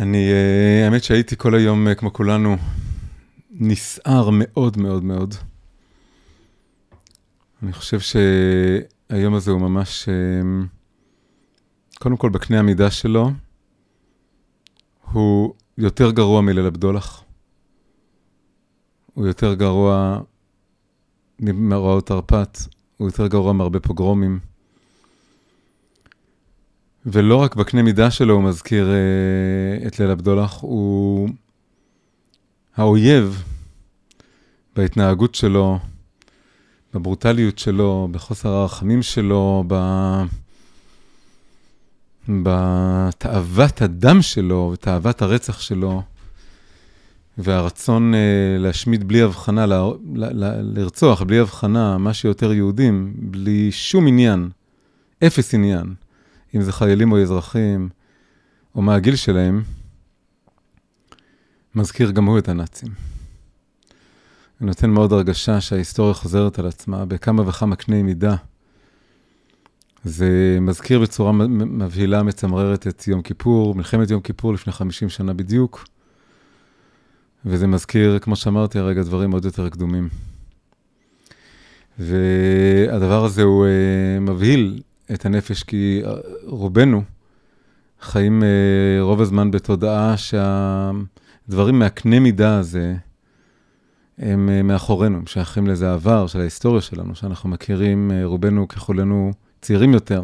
אני, אה, האמת שהייתי כל היום, אה, כמו כולנו, נסער מאוד מאוד מאוד. אני חושב שהיום הזה הוא ממש, אה, קודם כל בקנה המידה שלו, הוא יותר גרוע מליל הבדולח. הוא יותר גרוע ממאורעות תרפ"ט, הוא יותר גרוע מהרבה פוגרומים. ולא רק בקנה מידה שלו הוא מזכיר uh, את ליל הבדולח, הוא האויב בהתנהגות שלו, בברוטליות שלו, בחוסר הרחמים שלו, ב... בתאוות הדם שלו, בתאוות הרצח שלו, והרצון uh, להשמיד בלי הבחנה, ל... ל... ל... לרצוח בלי הבחנה מה שיותר יהודים, בלי שום עניין, אפס עניין. אם זה חיילים או אזרחים, או מה הגיל שלהם, מזכיר גם הוא את הנאצים. זה נותן מאוד הרגשה שההיסטוריה חוזרת על עצמה בכמה וכמה קני מידה. זה מזכיר בצורה מבהילה, מצמררת את יום כיפור, מלחמת יום כיפור לפני 50 שנה בדיוק, וזה מזכיר, כמו שאמרתי הרגע, דברים עוד יותר קדומים. והדבר הזה הוא uh, מבהיל את הנפש, כי אה, רובנו חיים uh, רוב הזמן בתודעה שהדברים מהקנה מידה הזה, הם uh, מאחורינו, הם שייכים לאיזה עבר של ההיסטוריה שלנו, שאנחנו מכירים, רובנו ככולנו צעירים יותר.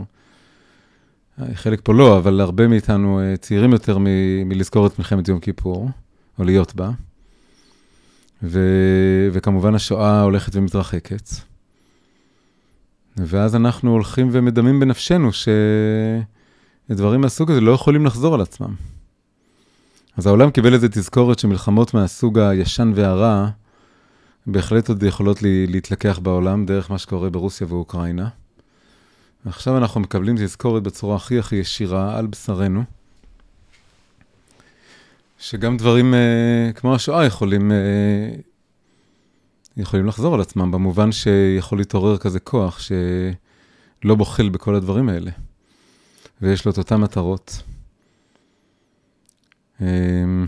חלק פה לא, אבל הרבה מאיתנו צעירים יותר מ- מלזכור את מלחמת יום כיפור, או להיות בה. ו- וכמובן השואה הולכת ומתרחקת. ואז אנחנו הולכים ומדמים בנפשנו שדברים מהסוג הזה לא יכולים לחזור על עצמם. אז העולם קיבל איזה תזכורת שמלחמות מהסוג הישן והרע בהחלט עוד יכולות לי, להתלקח בעולם דרך מה שקורה ברוסיה ואוקראינה. ועכשיו אנחנו מקבלים תזכורת בצורה הכי הכי ישירה על בשרנו, שגם דברים אה, כמו השואה יכולים אה, יכולים לחזור על עצמם, במובן שיכול להתעורר כזה כוח שלא בוחל בכל הדברים האלה, ויש לו את אותן מטרות. אמ,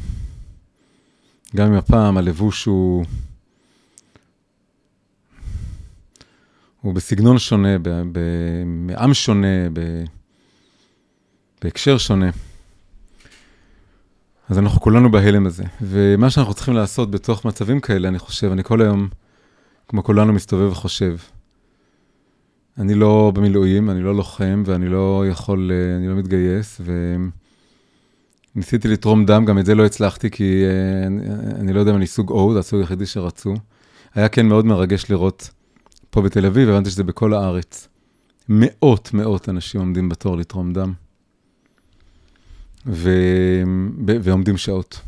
גם אם הפעם הלבוש הוא, הוא בסגנון שונה, מעם שונה, בהקשר שונה. אז אנחנו כולנו בהלם הזה. ומה שאנחנו צריכים לעשות בתוך מצבים כאלה, אני חושב, אני כל היום, כמו כולנו, מסתובב וחושב. אני לא במילואים, אני לא לוחם, ואני לא יכול, אה, אני לא מתגייס, וניסיתי לתרום דם, גם את זה לא הצלחתי, כי אה, אני, לא יודע אם אני סוג O, זה הסוג היחידי שרצו. היה כן מאוד מרגש לראות פה בתל אביב, הבנתי שזה בכל הארץ. מאות, מאות אנשים עומדים בתור לתרום דם. ו... ועומדים שעות.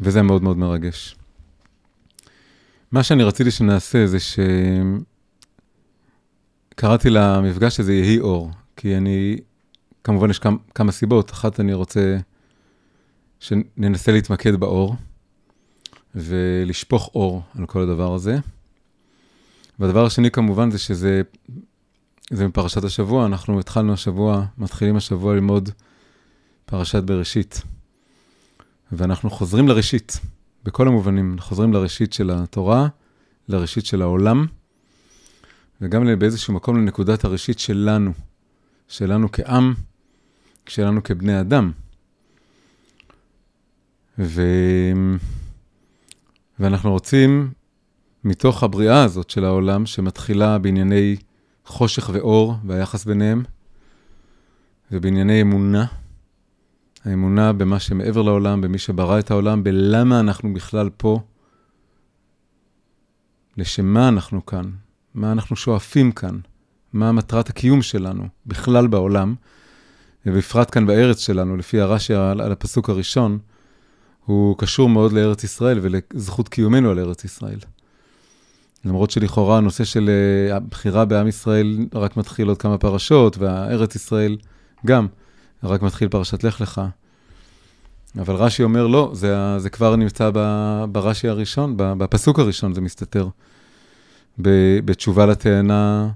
וזה מאוד מאוד מרגש. מה שאני רציתי שנעשה זה שקראתי למפגש הזה יהי אור, כי אני, כמובן יש כמה, כמה סיבות. אחת, אני רוצה שננסה להתמקד באור ולשפוך אור על כל הדבר הזה. והדבר השני, כמובן, זה שזה זה מפרשת השבוע. אנחנו התחלנו השבוע, מתחילים השבוע ללמוד פרשת בראשית. ואנחנו חוזרים לראשית, בכל המובנים. חוזרים לראשית של התורה, לראשית של העולם, וגם באיזשהו מקום לנקודת הראשית שלנו, שלנו כעם, שלנו כבני אדם. ו... ואנחנו רוצים, מתוך הבריאה הזאת של העולם, שמתחילה בענייני חושך ואור והיחס ביניהם, ובענייני אמונה, האמונה במה שמעבר לעולם, במי שברא את העולם, בלמה אנחנו בכלל פה, לשם מה אנחנו כאן, מה אנחנו שואפים כאן, מה מטרת הקיום שלנו בכלל בעולם, ובפרט כאן בארץ שלנו, לפי הרש"י על, על הפסוק הראשון, הוא קשור מאוד לארץ ישראל ולזכות קיומנו על ארץ ישראל. למרות שלכאורה הנושא של אה, הבחירה בעם ישראל רק מתחיל עוד כמה פרשות, והארץ ישראל גם. רק מתחיל פרשת לך לך. אבל רש"י אומר, לא, זה, זה כבר נמצא ברש"י הראשון, בפסוק הראשון זה מסתתר. בתשובה לטענה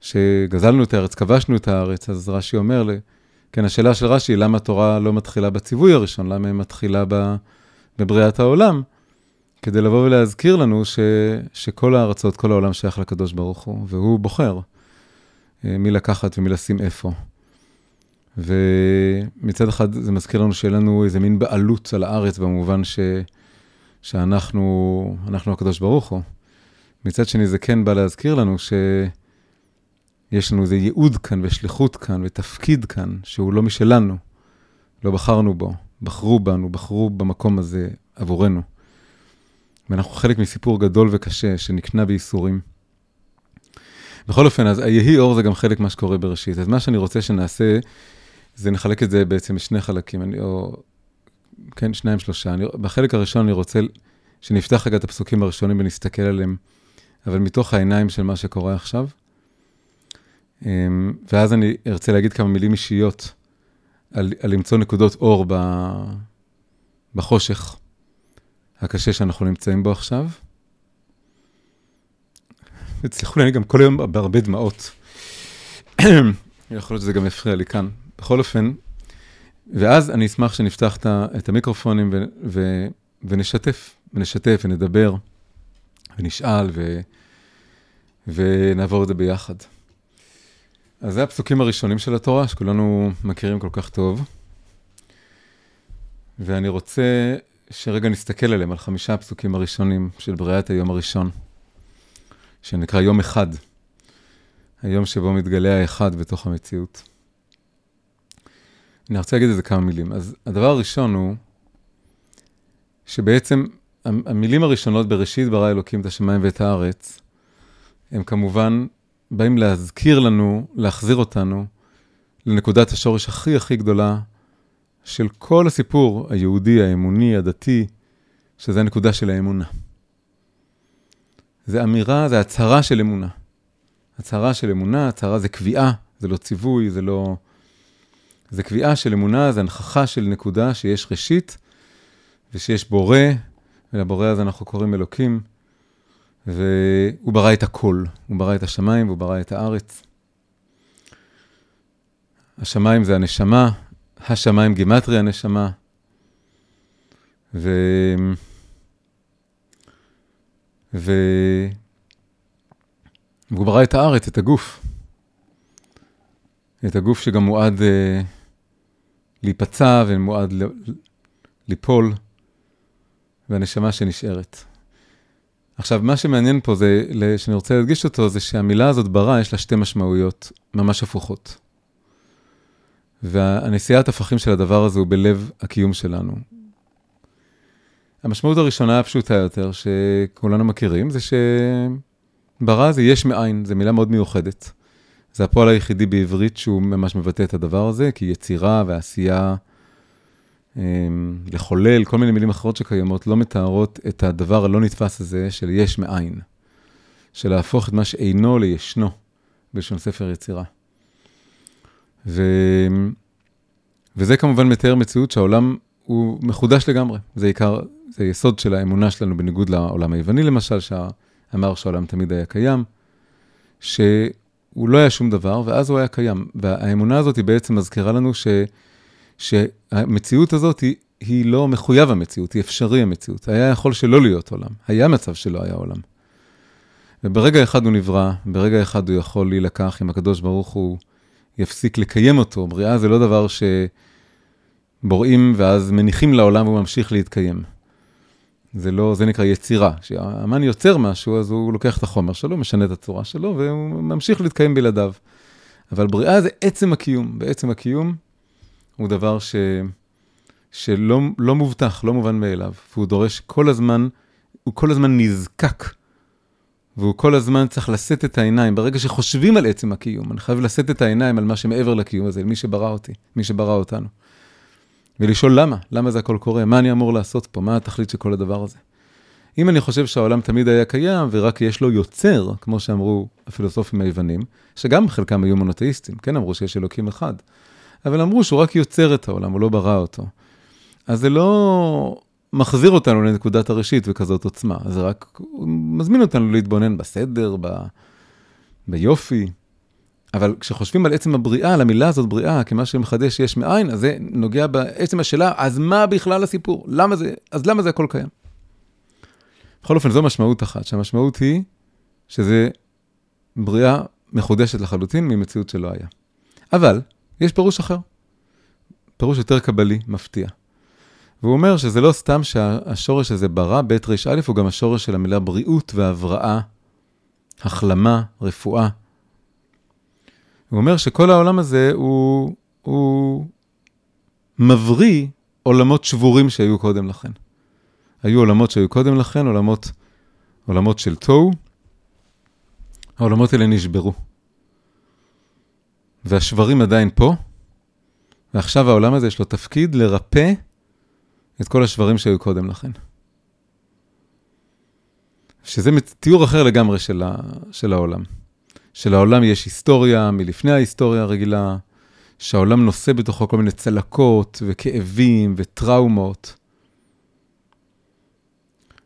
שגזלנו את הארץ, כבשנו את הארץ, אז רש"י אומר, כן, השאלה של רש"י, למה התורה לא מתחילה בציווי הראשון? למה היא מתחילה בבריאת העולם? כדי לבוא ולהזכיר לנו ש, שכל הארצות, כל העולם שייך לקדוש ברוך הוא, והוא בוחר אה, מי לקחת ומי לשים איפה. ומצד אחד זה מזכיר לנו שיהיה לנו איזה מין בעלות על הארץ, במובן ש, שאנחנו אנחנו הקדוש ברוך הוא. מצד שני, זה כן בא להזכיר לנו שיש לנו איזה ייעוד כאן ושליחות כאן ותפקיד כאן, שהוא לא משלנו, לא בחרנו בו, בחרו בנו, בחרו במקום הזה עבורנו. ואנחנו חלק מסיפור גדול וקשה שנקנה בייסורים. בכל אופן, אז היהי אור זה גם חלק מה שקורה בראשית. אז מה שאני רוצה שנעשה, זה נחלק את זה בעצם לשני חלקים, אני, או כן, שניים, שלושה. אני, בחלק הראשון אני רוצה שנפתח רגע את הפסוקים הראשונים ונסתכל עליהם, אבל מתוך העיניים של מה שקורה עכשיו. אמ, ואז אני ארצה להגיד כמה מילים אישיות על, על למצוא נקודות אור ב, בחושך. הקשה שאנחנו נמצאים בו עכשיו. ותסלחו לי, אני גם כל היום בהרבה דמעות. יכול להיות שזה גם יפריע לי כאן. בכל אופן, ואז אני אשמח שנפתח את המיקרופונים ו, ו, ונשתף, ונשתף ונדבר, ונשאל ו, ונעבור את זה ביחד. אז זה הפסוקים הראשונים של התורה, שכולנו מכירים כל כך טוב. ואני רוצה שרגע נסתכל עליהם, על חמישה הפסוקים הראשונים של בריאת היום הראשון, שנקרא יום אחד, היום שבו מתגלה האחד בתוך המציאות. אני רוצה להגיד איזה כמה מילים. אז הדבר הראשון הוא, שבעצם המילים הראשונות בראשית ברא אלוקים את השמיים ואת הארץ, הם כמובן באים להזכיר לנו, להחזיר אותנו לנקודת השורש הכי הכי גדולה של כל הסיפור היהודי, האמוני, הדתי, שזה הנקודה של האמונה. זה אמירה, זה הצהרה של אמונה. הצהרה של אמונה, הצהרה זה קביעה, זה לא ציווי, זה לא... זה קביעה של אמונה, זה הנכחה של נקודה שיש ראשית, ושיש בורא, ולבורא הזה אנחנו קוראים אלוקים, והוא ברא את הכל. הוא ברא את השמיים והוא ברא את הארץ. השמיים זה הנשמה, השמיים גימטרי הנשמה. ו... ו... והוא ברא את הארץ, את הגוף. את הגוף שגם מועד uh, להיפצע ומועד ליפול, והנשמה שנשארת. עכשיו, מה שמעניין פה זה, שאני רוצה להדגיש אותו, זה שהמילה הזאת ברא, יש לה שתי משמעויות ממש הפוכות. והנשיאת הפכים של הדבר הזה הוא בלב הקיום שלנו. המשמעות הראשונה הפשוטה יותר, שכולנו מכירים, זה שברא זה יש מאין, זו מילה מאוד מיוחדת. זה הפועל היחידי בעברית שהוא ממש מבטא את הדבר הזה, כי יצירה ועשייה, אמ, לחולל, כל מיני מילים אחרות שקיימות, לא מתארות את הדבר הלא נתפס הזה של יש מאין, של להפוך את מה שאינו לישנו, בלשון ספר יצירה. ו... וזה כמובן מתאר מציאות שהעולם הוא מחודש לגמרי. זה עיקר, זה יסוד של האמונה שלנו, בניגוד לעולם היווני למשל, שאמר שהעולם תמיד היה קיים, שהוא לא היה שום דבר, ואז הוא היה קיים. והאמונה הזאת היא בעצם מזכירה לנו ש, שהמציאות הזאת היא, היא לא מחויב המציאות, היא אפשרי המציאות. היה יכול שלא להיות עולם, היה מצב שלא היה עולם. וברגע אחד הוא נברא, ברגע אחד הוא יכול להילקח, אם הקדוש ברוך הוא יפסיק לקיים אותו. בריאה זה לא דבר שבוראים ואז מניחים לעולם והוא ממשיך להתקיים. זה לא, זה נקרא יצירה. כשהאמן יוצר משהו, אז הוא לוקח את החומר שלו, משנה את הצורה שלו, והוא ממשיך להתקיים בלעדיו. אבל בריאה זה עצם הקיום. בעצם הקיום הוא דבר ש... שלא לא מובטח, לא מובן מאליו, והוא דורש כל הזמן, הוא כל הזמן נזקק והוא כל הזמן צריך לשאת את העיניים. ברגע שחושבים על עצם הקיום, אני חייב לשאת את העיניים על מה שמעבר לקיום הזה, מי שברא אותי, מי שברא אותנו. ולשאול למה, למה זה הכל קורה, מה אני אמור לעשות פה, מה התכלית של כל הדבר הזה. אם אני חושב שהעולם תמיד היה קיים ורק יש לו יוצר, כמו שאמרו הפילוסופים היוונים, שגם חלקם היו מונותאיסטים, כן אמרו שיש אלוקים אחד, אבל אמרו שהוא רק יוצר את העולם, הוא לא ברא אותו. אז זה לא מחזיר אותנו לנקודת הראשית וכזאת עוצמה. זה רק מזמין אותנו להתבונן בסדר, ב... ביופי, אבל כשחושבים על עצם הבריאה, על המילה הזאת בריאה, כמה שמחדש יש מאין, אז זה נוגע בעצם השאלה, אז מה בכלל הסיפור? למה זה, אז למה זה הכל קיים? בכל אופן, זו משמעות אחת, שהמשמעות היא שזה בריאה מחודשת לחלוטין ממציאות שלא היה. אבל, יש פירוש אחר, פירוש יותר קבלי, מפתיע. והוא אומר שזה לא סתם שהשורש הזה ברא, בית ר"א הוא גם השורש של המילה בריאות והבראה, החלמה, רפואה. הוא אומר שכל העולם הזה הוא, הוא מבריא עולמות שבורים שהיו קודם לכן. היו עולמות שהיו קודם לכן, עולמות, עולמות של תוהו, העולמות האלה נשברו. והשברים עדיין פה, ועכשיו העולם הזה יש לו תפקיד לרפא את כל השברים שהיו קודם לכן. שזה תיאור אחר לגמרי של, ה, של העולם. שלעולם יש היסטוריה מלפני ההיסטוריה הרגילה, שהעולם נושא בתוכו כל מיני צלקות וכאבים וטראומות.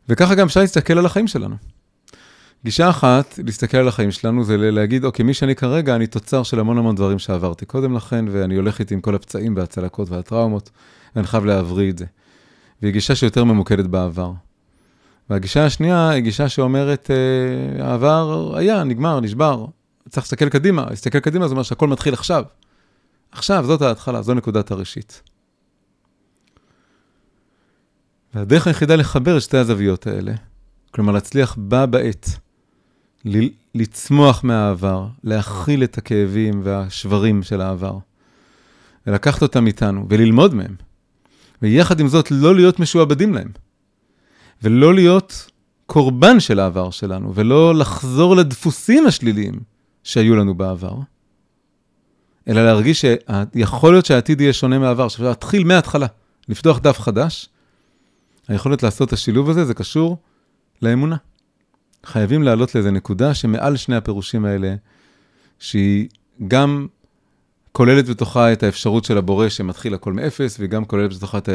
וככה גם אפשר להסתכל על החיים שלנו. גישה אחת, להסתכל על החיים שלנו, זה להגיד, אוקיי, מי שאני כרגע, אני תוצר של המון המון דברים שעברתי קודם לכן, ואני הולך איתי עם כל הפצעים והצלקות והטראומות, ואני חייב להבריא את זה. והיא גישה שיותר ממוקדת בעבר. והגישה השנייה היא גישה שאומרת, אה, העבר היה, נגמר, נשבר, צריך להסתכל קדימה. להסתכל קדימה זה אומר שהכל מתחיל עכשיו. עכשיו, זאת ההתחלה, זו נקודת הראשית. והדרך היחידה לחבר את שתי הזוויות האלה, כלומר להצליח בה בעת, לצמוח מהעבר, להכיל את הכאבים והשברים של העבר, ולקחת אותם איתנו, וללמוד מהם, ויחד עם זאת לא להיות משועבדים להם, ולא להיות קורבן של העבר שלנו, ולא לחזור לדפוסים השליליים שהיו לנו בעבר, אלא להרגיש שיכול להיות שהעתיד יהיה שונה מהעבר, שאפשר להתחיל מההתחלה, לפתוח דף חדש. היכולת לעשות את השילוב הזה, זה קשור לאמונה. חייבים לעלות לאיזה נקודה שמעל שני הפירושים האלה, שהיא גם כוללת בתוכה את האפשרות של הבורא שמתחיל הכל מאפס, וגם כוללת בתוכה את,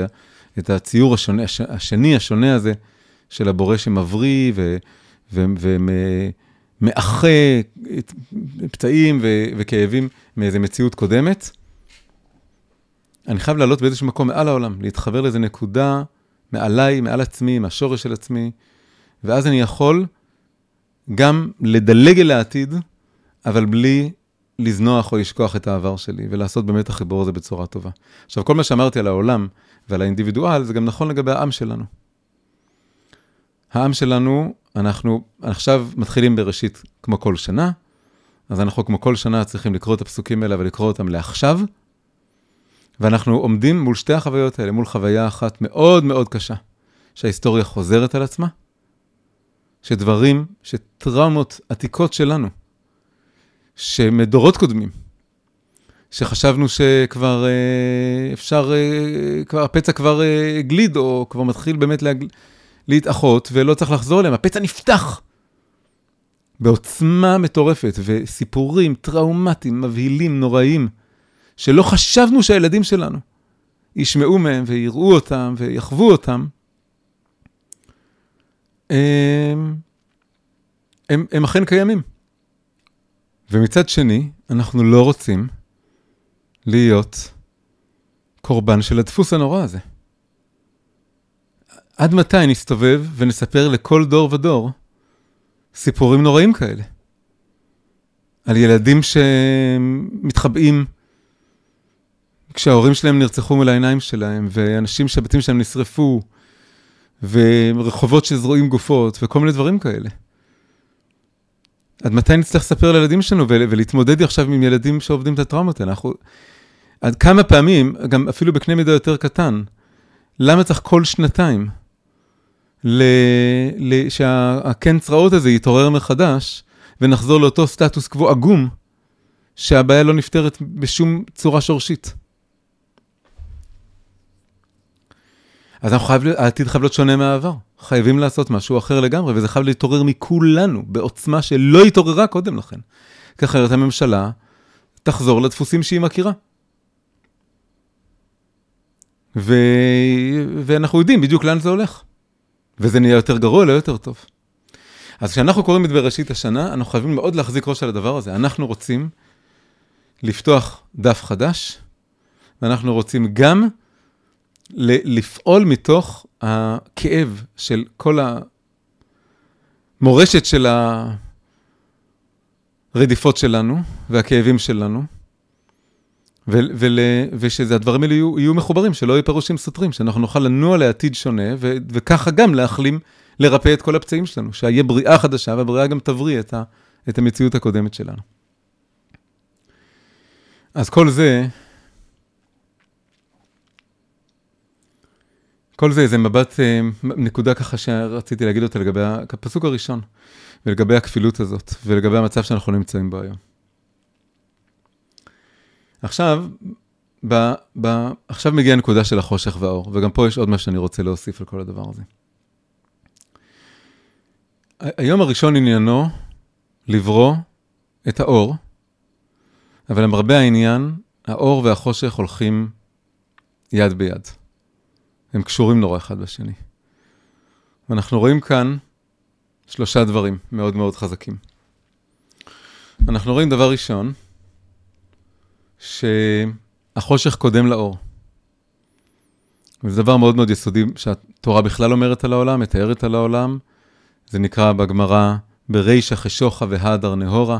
את הציור השונה, השני, השונה הזה, של הבורא שמבריא ומאחה פצעים ו, וכאבים מאיזה מציאות קודמת. אני חייב לעלות באיזשהו מקום מעל העולם, להתחבר לאיזה נקודה מעליי, מעל עצמי, מהשורש של עצמי, ואז אני יכול גם לדלג אל העתיד, אבל בלי לזנוח או לשכוח את העבר שלי, ולעשות באמת החיבור הזה בצורה טובה. עכשיו, כל מה שאמרתי על העולם ועל האינדיבידואל, זה גם נכון לגבי העם שלנו. העם שלנו, אנחנו עכשיו מתחילים בראשית כמו כל שנה, אז אנחנו כמו כל שנה צריכים לקרוא את הפסוקים האלה ולקרוא אותם לעכשיו, ואנחנו עומדים מול שתי החוויות האלה, מול חוויה אחת מאוד מאוד קשה, שההיסטוריה חוזרת על עצמה, שדברים, שטראומות עתיקות שלנו, שמדורות קודמים, שחשבנו שכבר אה, אפשר, אה, כבר, הפצע כבר אה, גליד, או כבר מתחיל באמת להגל... להתאחות, ולא צריך לחזור אליהם, הפצע נפתח בעוצמה מטורפת, וסיפורים טראומטיים, מבהילים, נוראיים, שלא חשבנו שהילדים שלנו ישמעו מהם ויראו אותם ויחוו אותם, הם, הם, הם אכן קיימים. ומצד שני, אנחנו לא רוצים להיות קורבן של הדפוס הנורא הזה. עד מתי נסתובב ונספר לכל דור ודור סיפורים נוראים כאלה? על ילדים שמתחבאים כשההורים שלהם נרצחו מול העיניים שלהם, ואנשים שהבתים שלהם נשרפו, ורחובות שזרועים גופות, וכל מיני דברים כאלה. עד מתי נצטרך לספר לילדים שלנו ולהתמודד עכשיו עם ילדים שעובדים את הטראומות האלה? אנחנו... עד כמה פעמים, גם אפילו בקנה מידה יותר קטן, למה צריך כל שנתיים. שהקן צרעות הזה יתעורר מחדש, ונחזור לאותו סטטוס קוו עגום, שהבעיה לא נפתרת בשום צורה שורשית? אז אנחנו חייב, העתיד חייב להיות שונה מהעבר. חייבים לעשות משהו אחר לגמרי, וזה חייב להתעורר מכולנו, בעוצמה שלא התעוררה קודם לכן. כי אחרת הממשלה תחזור לדפוסים שהיא מכירה. ו... ואנחנו יודעים בדיוק לאן זה הולך. וזה נהיה יותר גרוע, לא יותר טוב. אז כשאנחנו קוראים את בראשית השנה, אנחנו חייבים מאוד להחזיק ראש על הדבר הזה. אנחנו רוצים לפתוח דף חדש, ואנחנו רוצים גם לפעול מתוך הכאב של כל המורשת של הרדיפות שלנו והכאבים שלנו, ושהדברים האלה יהיו, יהיו מחוברים, שלא יהיו פירושים סותרים, שאנחנו נוכל לנוע לעתיד שונה, ו, וככה גם להחלים, לרפא את כל הפצעים שלנו, שיהיה בריאה חדשה, והבריאה גם תבריא את, ה, את המציאות הקודמת שלנו. אז כל זה, כל זה זה מבט, אה, נקודה ככה שרציתי להגיד אותה לגבי הפסוק הראשון, ולגבי הכפילות הזאת, ולגבי המצב שאנחנו נמצאים בו היום. עכשיו, ב, ב, עכשיו מגיעה הנקודה של החושך והאור, וגם פה יש עוד מה שאני רוצה להוסיף על כל הדבר הזה. היום הראשון עניינו לברוא את האור, אבל למרבה העניין, האור והחושך הולכים יד ביד. הם קשורים נורא אחד בשני. ואנחנו רואים כאן שלושה דברים מאוד מאוד חזקים. אנחנו רואים דבר ראשון, שהחושך קודם לאור. וזה דבר מאוד מאוד יסודי שהתורה בכלל אומרת על העולם, מתארת על העולם. זה נקרא בגמרא ברישא חשוכה והדר נהורה.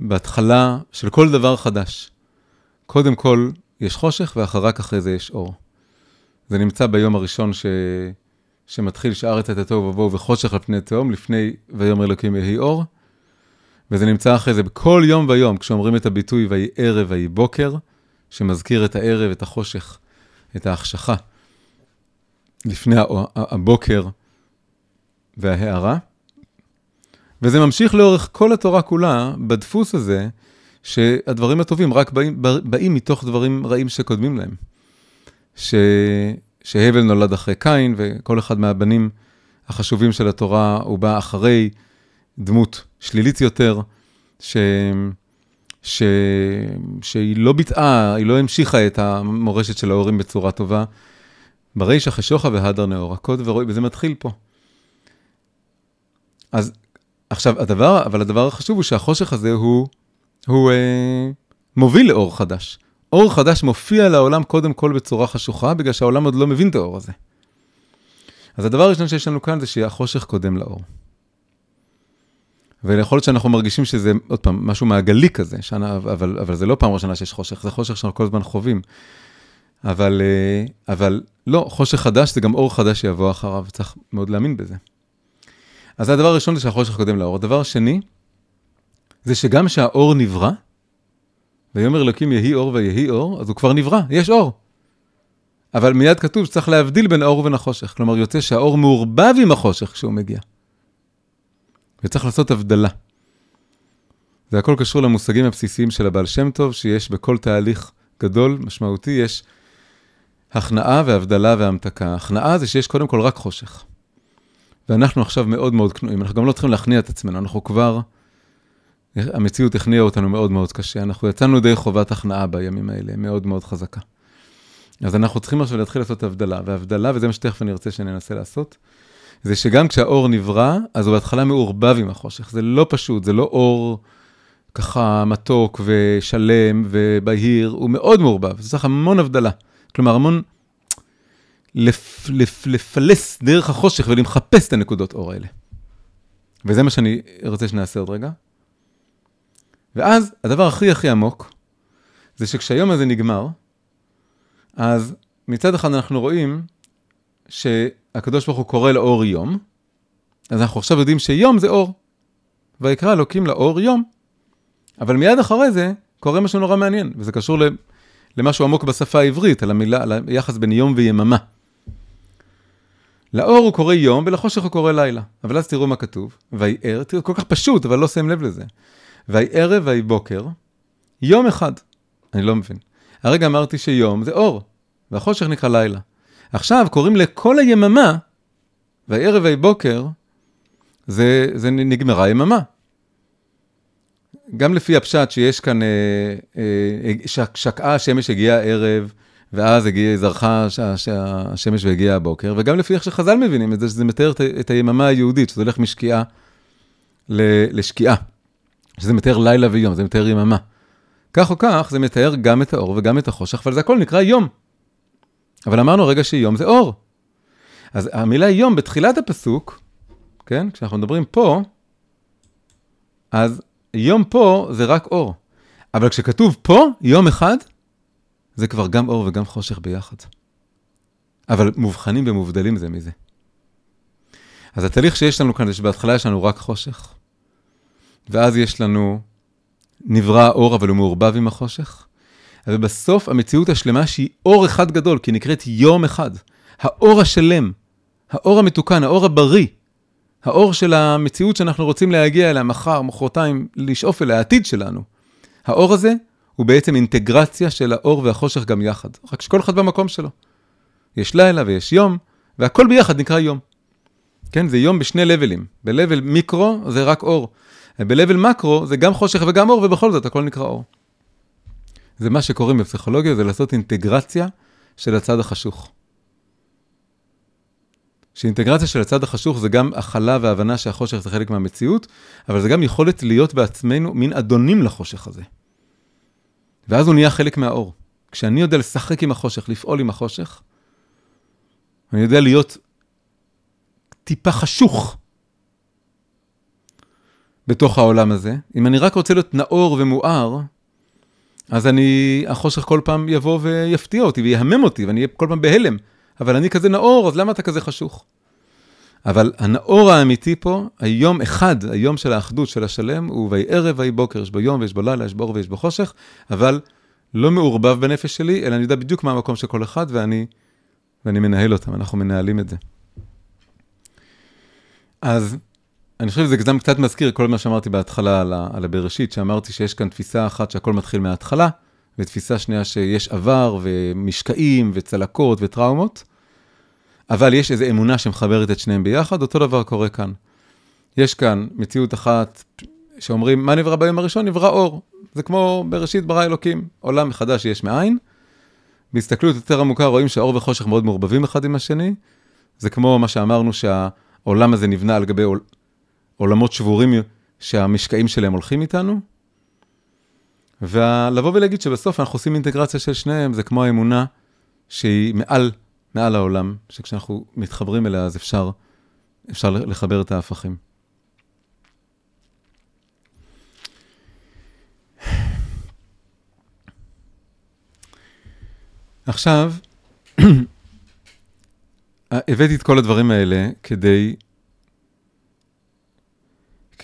בהתחלה של כל דבר חדש. קודם כל יש חושך ואחר כך אחרי זה יש אור. זה נמצא ביום הראשון ש... שמתחיל שארץ את התוהו ובוהו וחושך על פני תהום, לפני ויאמר אלוקים יהי אור. וזה נמצא אחרי זה בכל יום ויום, כשאומרים את הביטוי ויהי ערב ויהי בוקר, שמזכיר את הערב, את החושך, את ההחשכה, לפני הבוקר וההארה. וזה ממשיך לאורך כל התורה כולה, בדפוס הזה, שהדברים הטובים רק באים, באים מתוך דברים רעים שקודמים להם. ש... שהבל נולד אחרי קין, וכל אחד מהבנים החשובים של התורה, הוא בא אחרי דמות שלילית יותר, ש... ש... שהיא לא ביטאה, היא לא המשיכה את המורשת של ההורים בצורה טובה. ברישא חשוכה והדר נאור, הקוד ורואי, וזה מתחיל פה. אז עכשיו, הדבר, אבל הדבר החשוב הוא שהחושך הזה הוא, הוא אה, מוביל לאור חדש. אור חדש מופיע לעולם קודם כל בצורה חשוכה, בגלל שהעולם עוד לא מבין את האור הזה. אז הדבר הראשון שיש לנו כאן זה שהחושך קודם לאור. ויכול להיות שאנחנו מרגישים שזה, עוד פעם, משהו מעגלי כזה, שנה, אבל, אבל זה לא פעם ראשונה שיש חושך, זה חושך שאנחנו כל הזמן חווים. אבל, אה, אבל לא, חושך חדש זה גם אור חדש שיבוא אחריו, צריך מאוד להאמין בזה. אז הדבר הראשון זה שהחושך קודם לאור. הדבר השני, זה שגם שהאור נברא, ויאמר אלוקים יהי אור ויהי אור, אז הוא כבר נברא, יש אור. אבל מיד כתוב שצריך להבדיל בין האור ובין החושך. כלומר, יוצא שהאור מעורבב עם החושך כשהוא מגיע. וצריך לעשות הבדלה. זה הכל קשור למושגים הבסיסיים של הבעל שם טוב, שיש בכל תהליך גדול, משמעותי, יש הכנעה והבדלה והמתקה. הכנעה זה שיש קודם כל רק חושך. ואנחנו עכשיו מאוד מאוד כנועים, אנחנו גם לא צריכים להכניע את עצמנו, אנחנו כבר, המציאות הכניעה אותנו מאוד מאוד קשה, אנחנו יצאנו די חובת הכנעה בימים האלה, מאוד מאוד חזקה. אז אנחנו צריכים עכשיו להתחיל לעשות הבדלה, והבדלה, וזה מה שתכף אני רוצה שננסה לעשות, זה שגם כשהאור נברא, אז הוא בהתחלה מעורבב עם החושך. זה לא פשוט, זה לא אור ככה מתוק ושלם ובהיר, הוא מאוד מעורבב, זה צריך המון הבדלה. כלומר, המון לפ, לפ, לפלס דרך החושך ולמחפש את הנקודות אור האלה. וזה מה שאני רוצה שנעשה עוד רגע. ואז, הדבר הכי הכי עמוק, זה שכשהיום הזה נגמר, אז מצד אחד אנחנו רואים שהקדוש ברוך הוא קורא לאור יום, אז אנחנו עכשיו יודעים שיום זה אור. ויקרא אלוקים לאור יום. אבל מיד אחרי זה קורה משהו נורא מעניין, וזה קשור למשהו עמוק בשפה העברית, על המילה, על היחס בין יום ויממה. לאור הוא קורא יום ולחושך הוא קורא לילה. אבל אז תראו מה כתוב, ויהי ערב, תראו, כל כך פשוט, אבל לא שמים לב לזה. ויהי ערב ויהי בוקר, יום אחד. אני לא מבין. הרגע אמרתי שיום זה אור, והחושך נקרא לילה. עכשיו קוראים לכל היממה, והערב והבוקר, זה, זה נגמרה יממה. גם לפי הפשט שיש כאן, אה, אה, שק, שקעה השמש הגיעה הערב, ואז הגיע, זרחה השמש והגיע הבוקר, וגם לפי איך שחז"ל מבינים את זה, שזה מתאר את, את היממה היהודית, שזה הולך משקיעה לשקיעה, שזה מתאר לילה ויום, זה מתאר יממה. כך או כך, זה מתאר גם את האור וגם את החושך, אבל זה הכל נקרא יום. אבל אמרנו רגע שיום זה אור. אז המילה יום בתחילת הפסוק, כן, כשאנחנו מדברים פה, אז יום פה זה רק אור. אבל כשכתוב פה, יום אחד, זה כבר גם אור וגם חושך ביחד. אבל מובחנים ומובדלים זה מזה. אז התהליך שיש לנו כאן זה שבהתחלה יש לנו רק חושך, ואז יש לנו נברא אור, אבל הוא מעורבב עם החושך, ובסוף המציאות השלמה שהיא אור אחד גדול, כי נקראת יום אחד. האור השלם, האור המתוקן, האור הבריא, האור של המציאות שאנחנו רוצים להגיע אליה מחר, מחרתיים, לשאוף אל העתיד שלנו. האור הזה הוא בעצם אינטגרציה של האור והחושך גם יחד, רק שכל אחד במקום שלו. יש לילה ויש יום, והכל ביחד נקרא יום. כן, זה יום בשני לבלים. ב-level מיקרו זה רק אור. ב-level מקרו זה גם חושך וגם אור, ובכל זאת הכל נקרא אור. זה מה שקוראים בפסיכולוגיה, זה לעשות אינטגרציה של הצד החשוך. שאינטגרציה של הצד החשוך זה גם הכלה והבנה שהחושך זה חלק מהמציאות, אבל זה גם יכולת להיות בעצמנו מין אדונים לחושך הזה. ואז הוא נהיה חלק מהאור. כשאני יודע לשחק עם החושך, לפעול עם החושך, אני יודע להיות טיפה חשוך בתוך העולם הזה. אם אני רק רוצה להיות נאור ומואר, אז אני, החושך כל פעם יבוא ויפתיע אותי ויהמם אותי, ואני אהיה כל פעם בהלם. אבל אני כזה נאור, אז למה אתה כזה חשוך? אבל הנאור האמיתי פה, היום אחד, היום של האחדות של השלם, הוא ויהי ערב ויהי בוקר, יש בו יום ויש בו לילה, יש בו אור ויש בו חושך, אבל לא מעורבב בנפש שלי, אלא אני יודע בדיוק מה המקום של כל אחד, ואני, ואני מנהל אותם, אנחנו מנהלים את זה. אז אני חושב שזה גם קצת מזכיר כל מה שאמרתי בהתחלה על, על הבראשית, שאמרתי שיש כאן תפיסה אחת שהכל מתחיל מההתחלה, ותפיסה שנייה שיש עבר ומשקעים וצלקות וטראומות, אבל יש איזו אמונה שמחברת את שניהם ביחד, אותו דבר קורה כאן. יש כאן מציאות אחת שאומרים, מה נברא ביום הראשון? נברא אור. זה כמו בראשית ברא אלוקים, עולם מחדש יש מאין. בהסתכלות יותר עמוקה רואים שהאור וחושך מאוד מעורבבים אחד עם השני. זה כמו מה שאמרנו שהעולם הזה נבנה על גבי. עולמות שבורים שהמשקעים שלהם הולכים איתנו. ולבוא ולהגיד שבסוף אנחנו עושים אינטגרציה של שניהם, זה כמו האמונה שהיא מעל, מעל העולם, שכשאנחנו מתחברים אליה אז אפשר, אפשר לחבר את ההפכים. עכשיו, הבאתי את כל הדברים האלה כדי,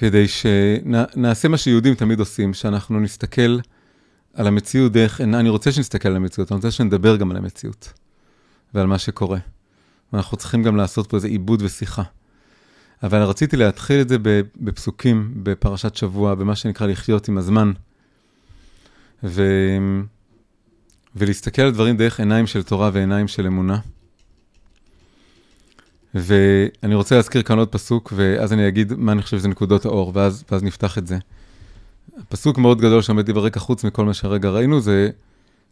כדי שנעשה מה שיהודים תמיד עושים, שאנחנו נסתכל על המציאות דרך, אני רוצה שנסתכל על המציאות, אני רוצה שנדבר גם על המציאות ועל מה שקורה. ואנחנו צריכים גם לעשות פה איזה עיבוד ושיחה. אבל רציתי להתחיל את זה בפסוקים, בפרשת שבוע, במה שנקרא לחיות עם הזמן. ו... ולהסתכל על דברים דרך עיניים של תורה ועיניים של אמונה. ואני רוצה להזכיר כאן עוד פסוק, ואז אני אגיד מה אני חושב שזה נקודות האור, ואז, ואז נפתח את זה. פסוק מאוד גדול שעומד לי ברקע חוץ מכל מה שהרגע ראינו, זה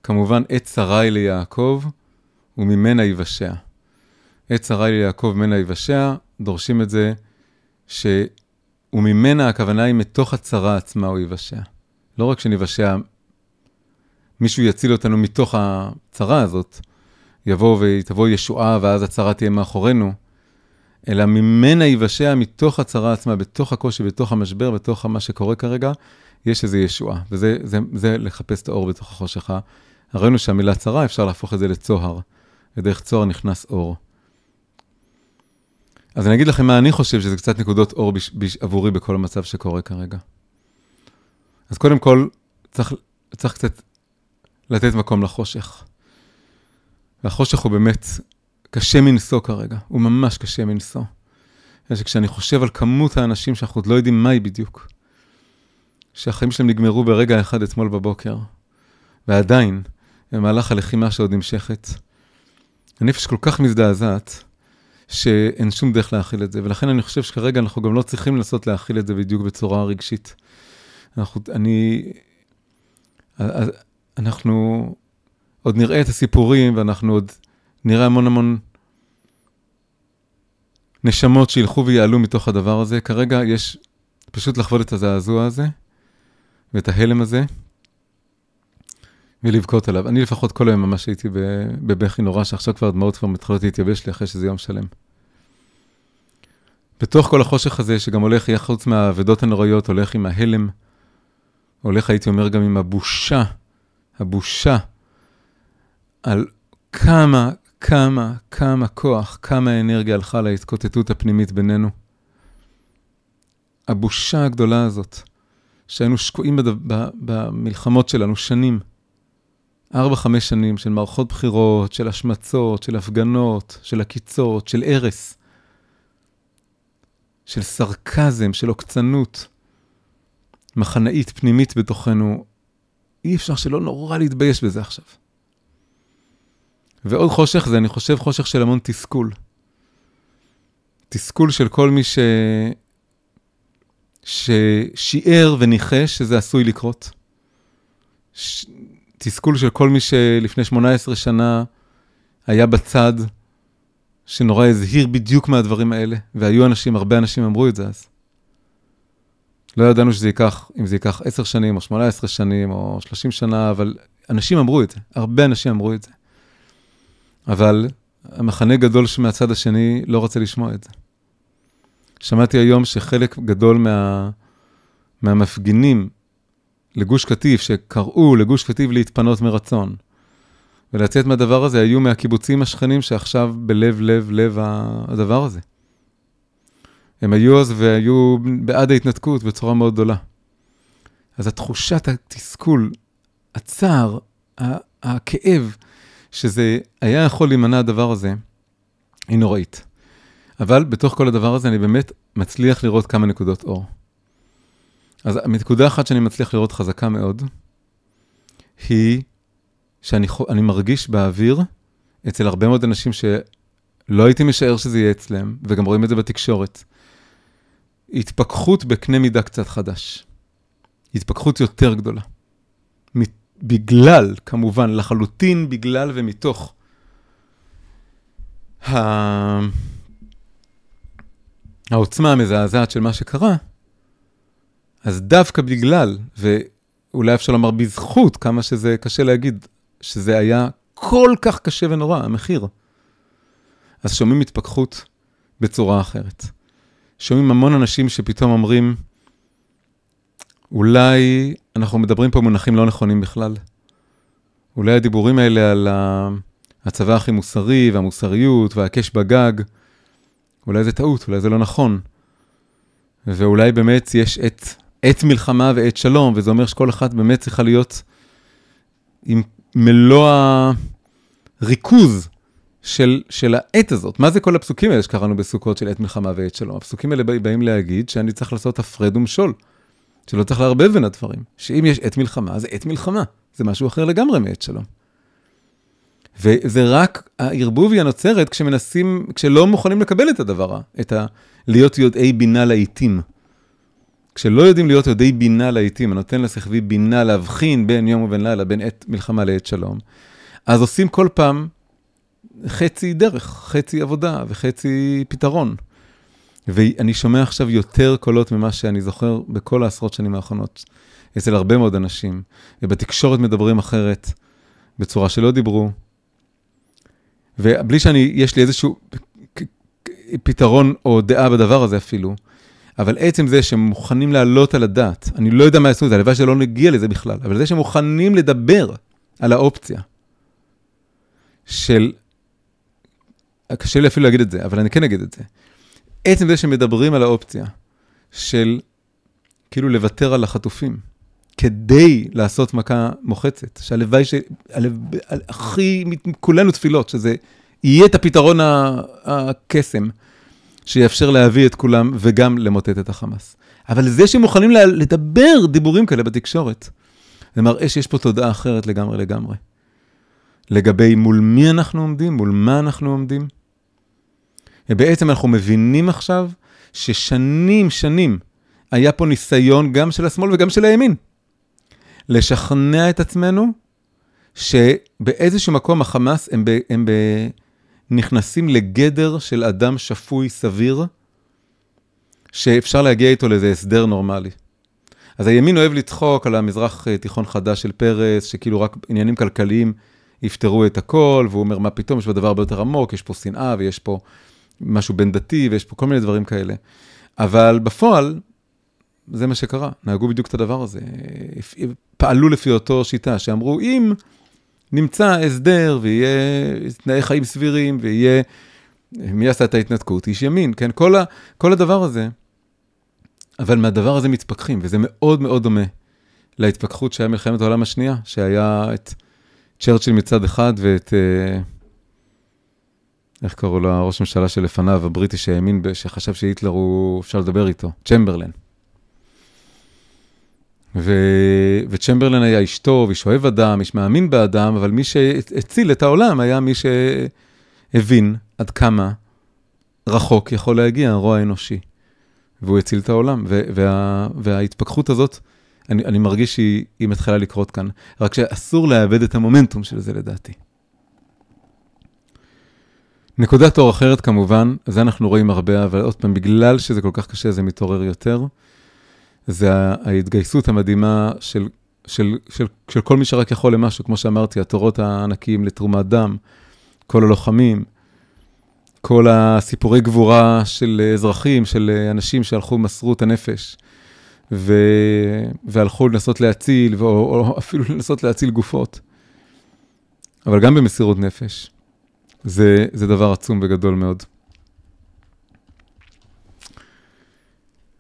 כמובן עת שרי ליעקב וממנה יבשע. עת שרי ליעקב ממנה יבשע, דורשים את זה ש... וממנה הכוונה היא מתוך הצרה עצמה הוא יבשע. לא רק שנבשע מישהו יציל אותנו מתוך הצרה הזאת, יבוא ותבוא ישועה ואז הצרה תהיה מאחורינו, אלא ממנה ייוושע מתוך הצרה עצמה, בתוך הקושי, בתוך המשבר, בתוך מה שקורה כרגע, יש איזו ישועה. וזה זה, זה לחפש את האור בתוך החושך. ראינו שהמילה צרה, אפשר להפוך את זה לצוהר, ודרך צוהר נכנס אור. אז אני אגיד לכם מה אני חושב שזה קצת נקודות אור בש, בש, עבורי בכל המצב שקורה כרגע. אז קודם כל, צריך, צריך קצת לתת מקום לחושך. והחושך הוא באמת קשה מנשוא כרגע, הוא ממש קשה מנשוא. כשאני חושב על כמות האנשים שאנחנו עוד לא יודעים מהי בדיוק, שהחיים שלהם נגמרו ברגע אחד אתמול בבוקר, ועדיין, במהלך הלחימה שעוד נמשכת, הנפש כל כך מזדעזעת, שאין שום דרך להכיל את זה, ולכן אני חושב שכרגע אנחנו גם לא צריכים לנסות להכיל את זה בדיוק בצורה רגשית. אנחנו, אני, אנחנו עוד נראה את הסיפורים, ואנחנו עוד נראה המון המון נשמות שילכו ויעלו מתוך הדבר הזה. כרגע יש פשוט לחוות את הזעזוע הזה, ואת ההלם הזה, ולבכות עליו. אני לפחות כל היום ממש הייתי בבכי נורא, שעכשיו כבר הדמעות כבר מתחילות להתייבש לי אחרי שזה יום שלם. בתוך כל החושך הזה, שגם הולך, חוץ מהאבדות הנוראיות, הולך עם ההלם, הולך, הייתי אומר, גם עם הבושה, הבושה, על כמה, כמה, כמה כוח, כמה אנרגיה הלכה להתקוטטות הפנימית בינינו. הבושה הגדולה הזאת, שהיינו שקועים בד... במלחמות שלנו שנים, ארבע, חמש שנים של מערכות בחירות, של השמצות, של הפגנות, של עקיצות, של הרס, של סרקזם, של עוקצנות, מחנאית פנימית בתוכנו, אי אפשר שלא נורא להתבייש בזה עכשיו. ועוד חושך זה, אני חושב, חושך של המון תסכול. תסכול של כל מי ש... ששיער וניחש שזה עשוי לקרות. ש... תסכול של כל מי שלפני 18 שנה היה בצד, שנורא הזהיר בדיוק מהדברים האלה, והיו אנשים, הרבה אנשים אמרו את זה אז. לא ידענו שזה ייקח, אם זה ייקח 10 שנים, או 18 שנים, או 30 שנה, אבל אנשים אמרו את זה, הרבה אנשים אמרו את זה. אבל המחנה גדול שמהצד השני לא רוצה לשמוע את זה. שמעתי היום שחלק גדול מה, מהמפגינים לגוש קטיף, שקראו לגוש קטיף להתפנות מרצון, ולצאת מהדבר הזה, היו מהקיבוצים השכנים שעכשיו בלב לב לב הדבר הזה. הם היו אז והיו בעד ההתנתקות בצורה מאוד גדולה. אז התחושת התסכול, הצער, הכאב, שזה היה יכול להימנע הדבר הזה, היא נוראית. אבל בתוך כל הדבר הזה אני באמת מצליח לראות כמה נקודות אור. אז נקודה אחת שאני מצליח לראות חזקה מאוד, היא שאני מרגיש באוויר אצל הרבה מאוד אנשים שלא הייתי משער שזה יהיה אצלם, וגם רואים את זה בתקשורת. התפכחות בקנה מידה קצת חדש. התפכחות יותר גדולה. בגלל, כמובן, לחלוטין בגלל ומתוך ה... העוצמה המזעזעת של מה שקרה, אז דווקא בגלל, ואולי אפשר לומר בזכות, כמה שזה קשה להגיד, שזה היה כל כך קשה ונורא, המחיר. אז שומעים התפכחות בצורה אחרת. שומעים המון אנשים שפתאום אומרים, אולי אנחנו מדברים פה מונחים לא נכונים בכלל. אולי הדיבורים האלה על הצבא הכי מוסרי והמוסריות והקש בגג, אולי זה טעות, אולי זה לא נכון. ואולי באמת יש עת, עת מלחמה ועת שלום, וזה אומר שכל אחת באמת צריכה להיות עם מלוא הריכוז של, של העת הזאת. מה זה כל הפסוקים האלה שקראנו בסוכות של עת מלחמה ועת שלום? הפסוקים האלה באים להגיד שאני צריך לעשות הפרד ומשול. שלא צריך לערבב בין הדברים. שאם יש עת מלחמה, זה עת מלחמה. זה משהו אחר לגמרי מעת שלום. וזה רק, הערבוביה נוצרת כשמנסים, כשלא מוכנים לקבל את הדבר, את ה... להיות יודעי בינה לעיתים. כשלא יודעים להיות יודעי בינה לעיתים, הנותן לשכבי בינה להבחין בין יום ובין לילה, בין עת מלחמה לעת שלום, אז עושים כל פעם חצי דרך, חצי עבודה וחצי פתרון. ואני שומע עכשיו יותר קולות ממה שאני זוכר בכל העשרות שנים האחרונות, אצל הרבה מאוד אנשים, ובתקשורת מדברים אחרת, בצורה שלא דיברו, ובלי שאני, יש לי איזשהו פתרון או דעה בדבר הזה אפילו, אבל עצם זה שהם מוכנים להעלות על הדעת, אני לא יודע מה יעשו את זה, הלוואי שלא נגיע לזה בכלל, אבל זה שהם מוכנים לדבר על האופציה של, קשה לי אפילו להגיד את זה, אבל אני כן אגיד את זה, עצם זה שמדברים על האופציה של כאילו לוותר על החטופים, כדי לעשות מכה מוחצת, שהלוואי ש... הכי, כולנו תפילות, שזה יהיה את הפתרון הקסם, שיאפשר להביא את כולם וגם למוטט את החמאס. אבל זה שמוכנים לדבר דיבורים כאלה בתקשורת, זה מראה שיש פה תודעה אחרת לגמרי לגמרי. לגבי מול מי אנחנו עומדים, מול מה אנחנו עומדים. ובעצם אנחנו מבינים עכשיו ששנים, שנים, היה פה ניסיון גם של השמאל וגם של הימין. לשכנע את עצמנו שבאיזשהו מקום החמאס הם, ב, הם ב, נכנסים לגדר של אדם שפוי סביר, שאפשר להגיע איתו לאיזה הסדר נורמלי. אז הימין אוהב לצחוק על המזרח תיכון חדש של פרס, שכאילו רק עניינים כלכליים יפתרו את הכל, והוא אומר, מה פתאום, יש פה דבר הרבה יותר עמוק, יש פה שנאה ויש פה משהו בין דתי ויש פה כל מיני דברים כאלה. אבל בפועל, זה מה שקרה, נהגו בדיוק את הדבר הזה. פעלו לפי אותו שיטה, שאמרו, אם נמצא הסדר ויהיה תנאי חיים סבירים ויהיה, מי עשה את ההתנתקות? איש ימין, כן? כל, ה, כל הדבר הזה, אבל מהדבר הזה מתפכחים, וזה מאוד מאוד דומה להתפכחות שהיה מלחמת העולם השנייה, שהיה את צ'רצ'יל מצד אחד ואת, אה, איך קראו לו, ראש הממשלה שלפניו, הבריטי שהאמין, שחשב שהיטלר הוא, אפשר לדבר איתו, צ'מברלן. ו... וצ'מברלן היה איש טוב, איש אוהב אדם, איש מאמין באדם, אבל מי שהציל את העולם היה מי שהבין עד כמה רחוק יכול להגיע הרוע האנושי. והוא הציל את העולם. וה... וההתפכחות הזאת, אני, אני מרגיש שהיא מתחילה לקרות כאן, רק שאסור לאבד את המומנטום של זה לדעתי. נקודת אור אחרת כמובן, זה אנחנו רואים הרבה, אבל עוד פעם, בגלל שזה כל כך קשה, זה מתעורר יותר. זה ההתגייסות המדהימה של, של, של, של כל מי שרק יכול למשהו, כמו שאמרתי, התורות הענקיים לתרומת דם, כל הלוחמים, כל הסיפורי גבורה של אזרחים, של אנשים שהלכו ומסרו את הנפש, ו, והלכו לנסות להציל, או, או אפילו לנסות להציל גופות, אבל גם במסירות נפש. זה, זה דבר עצום וגדול מאוד.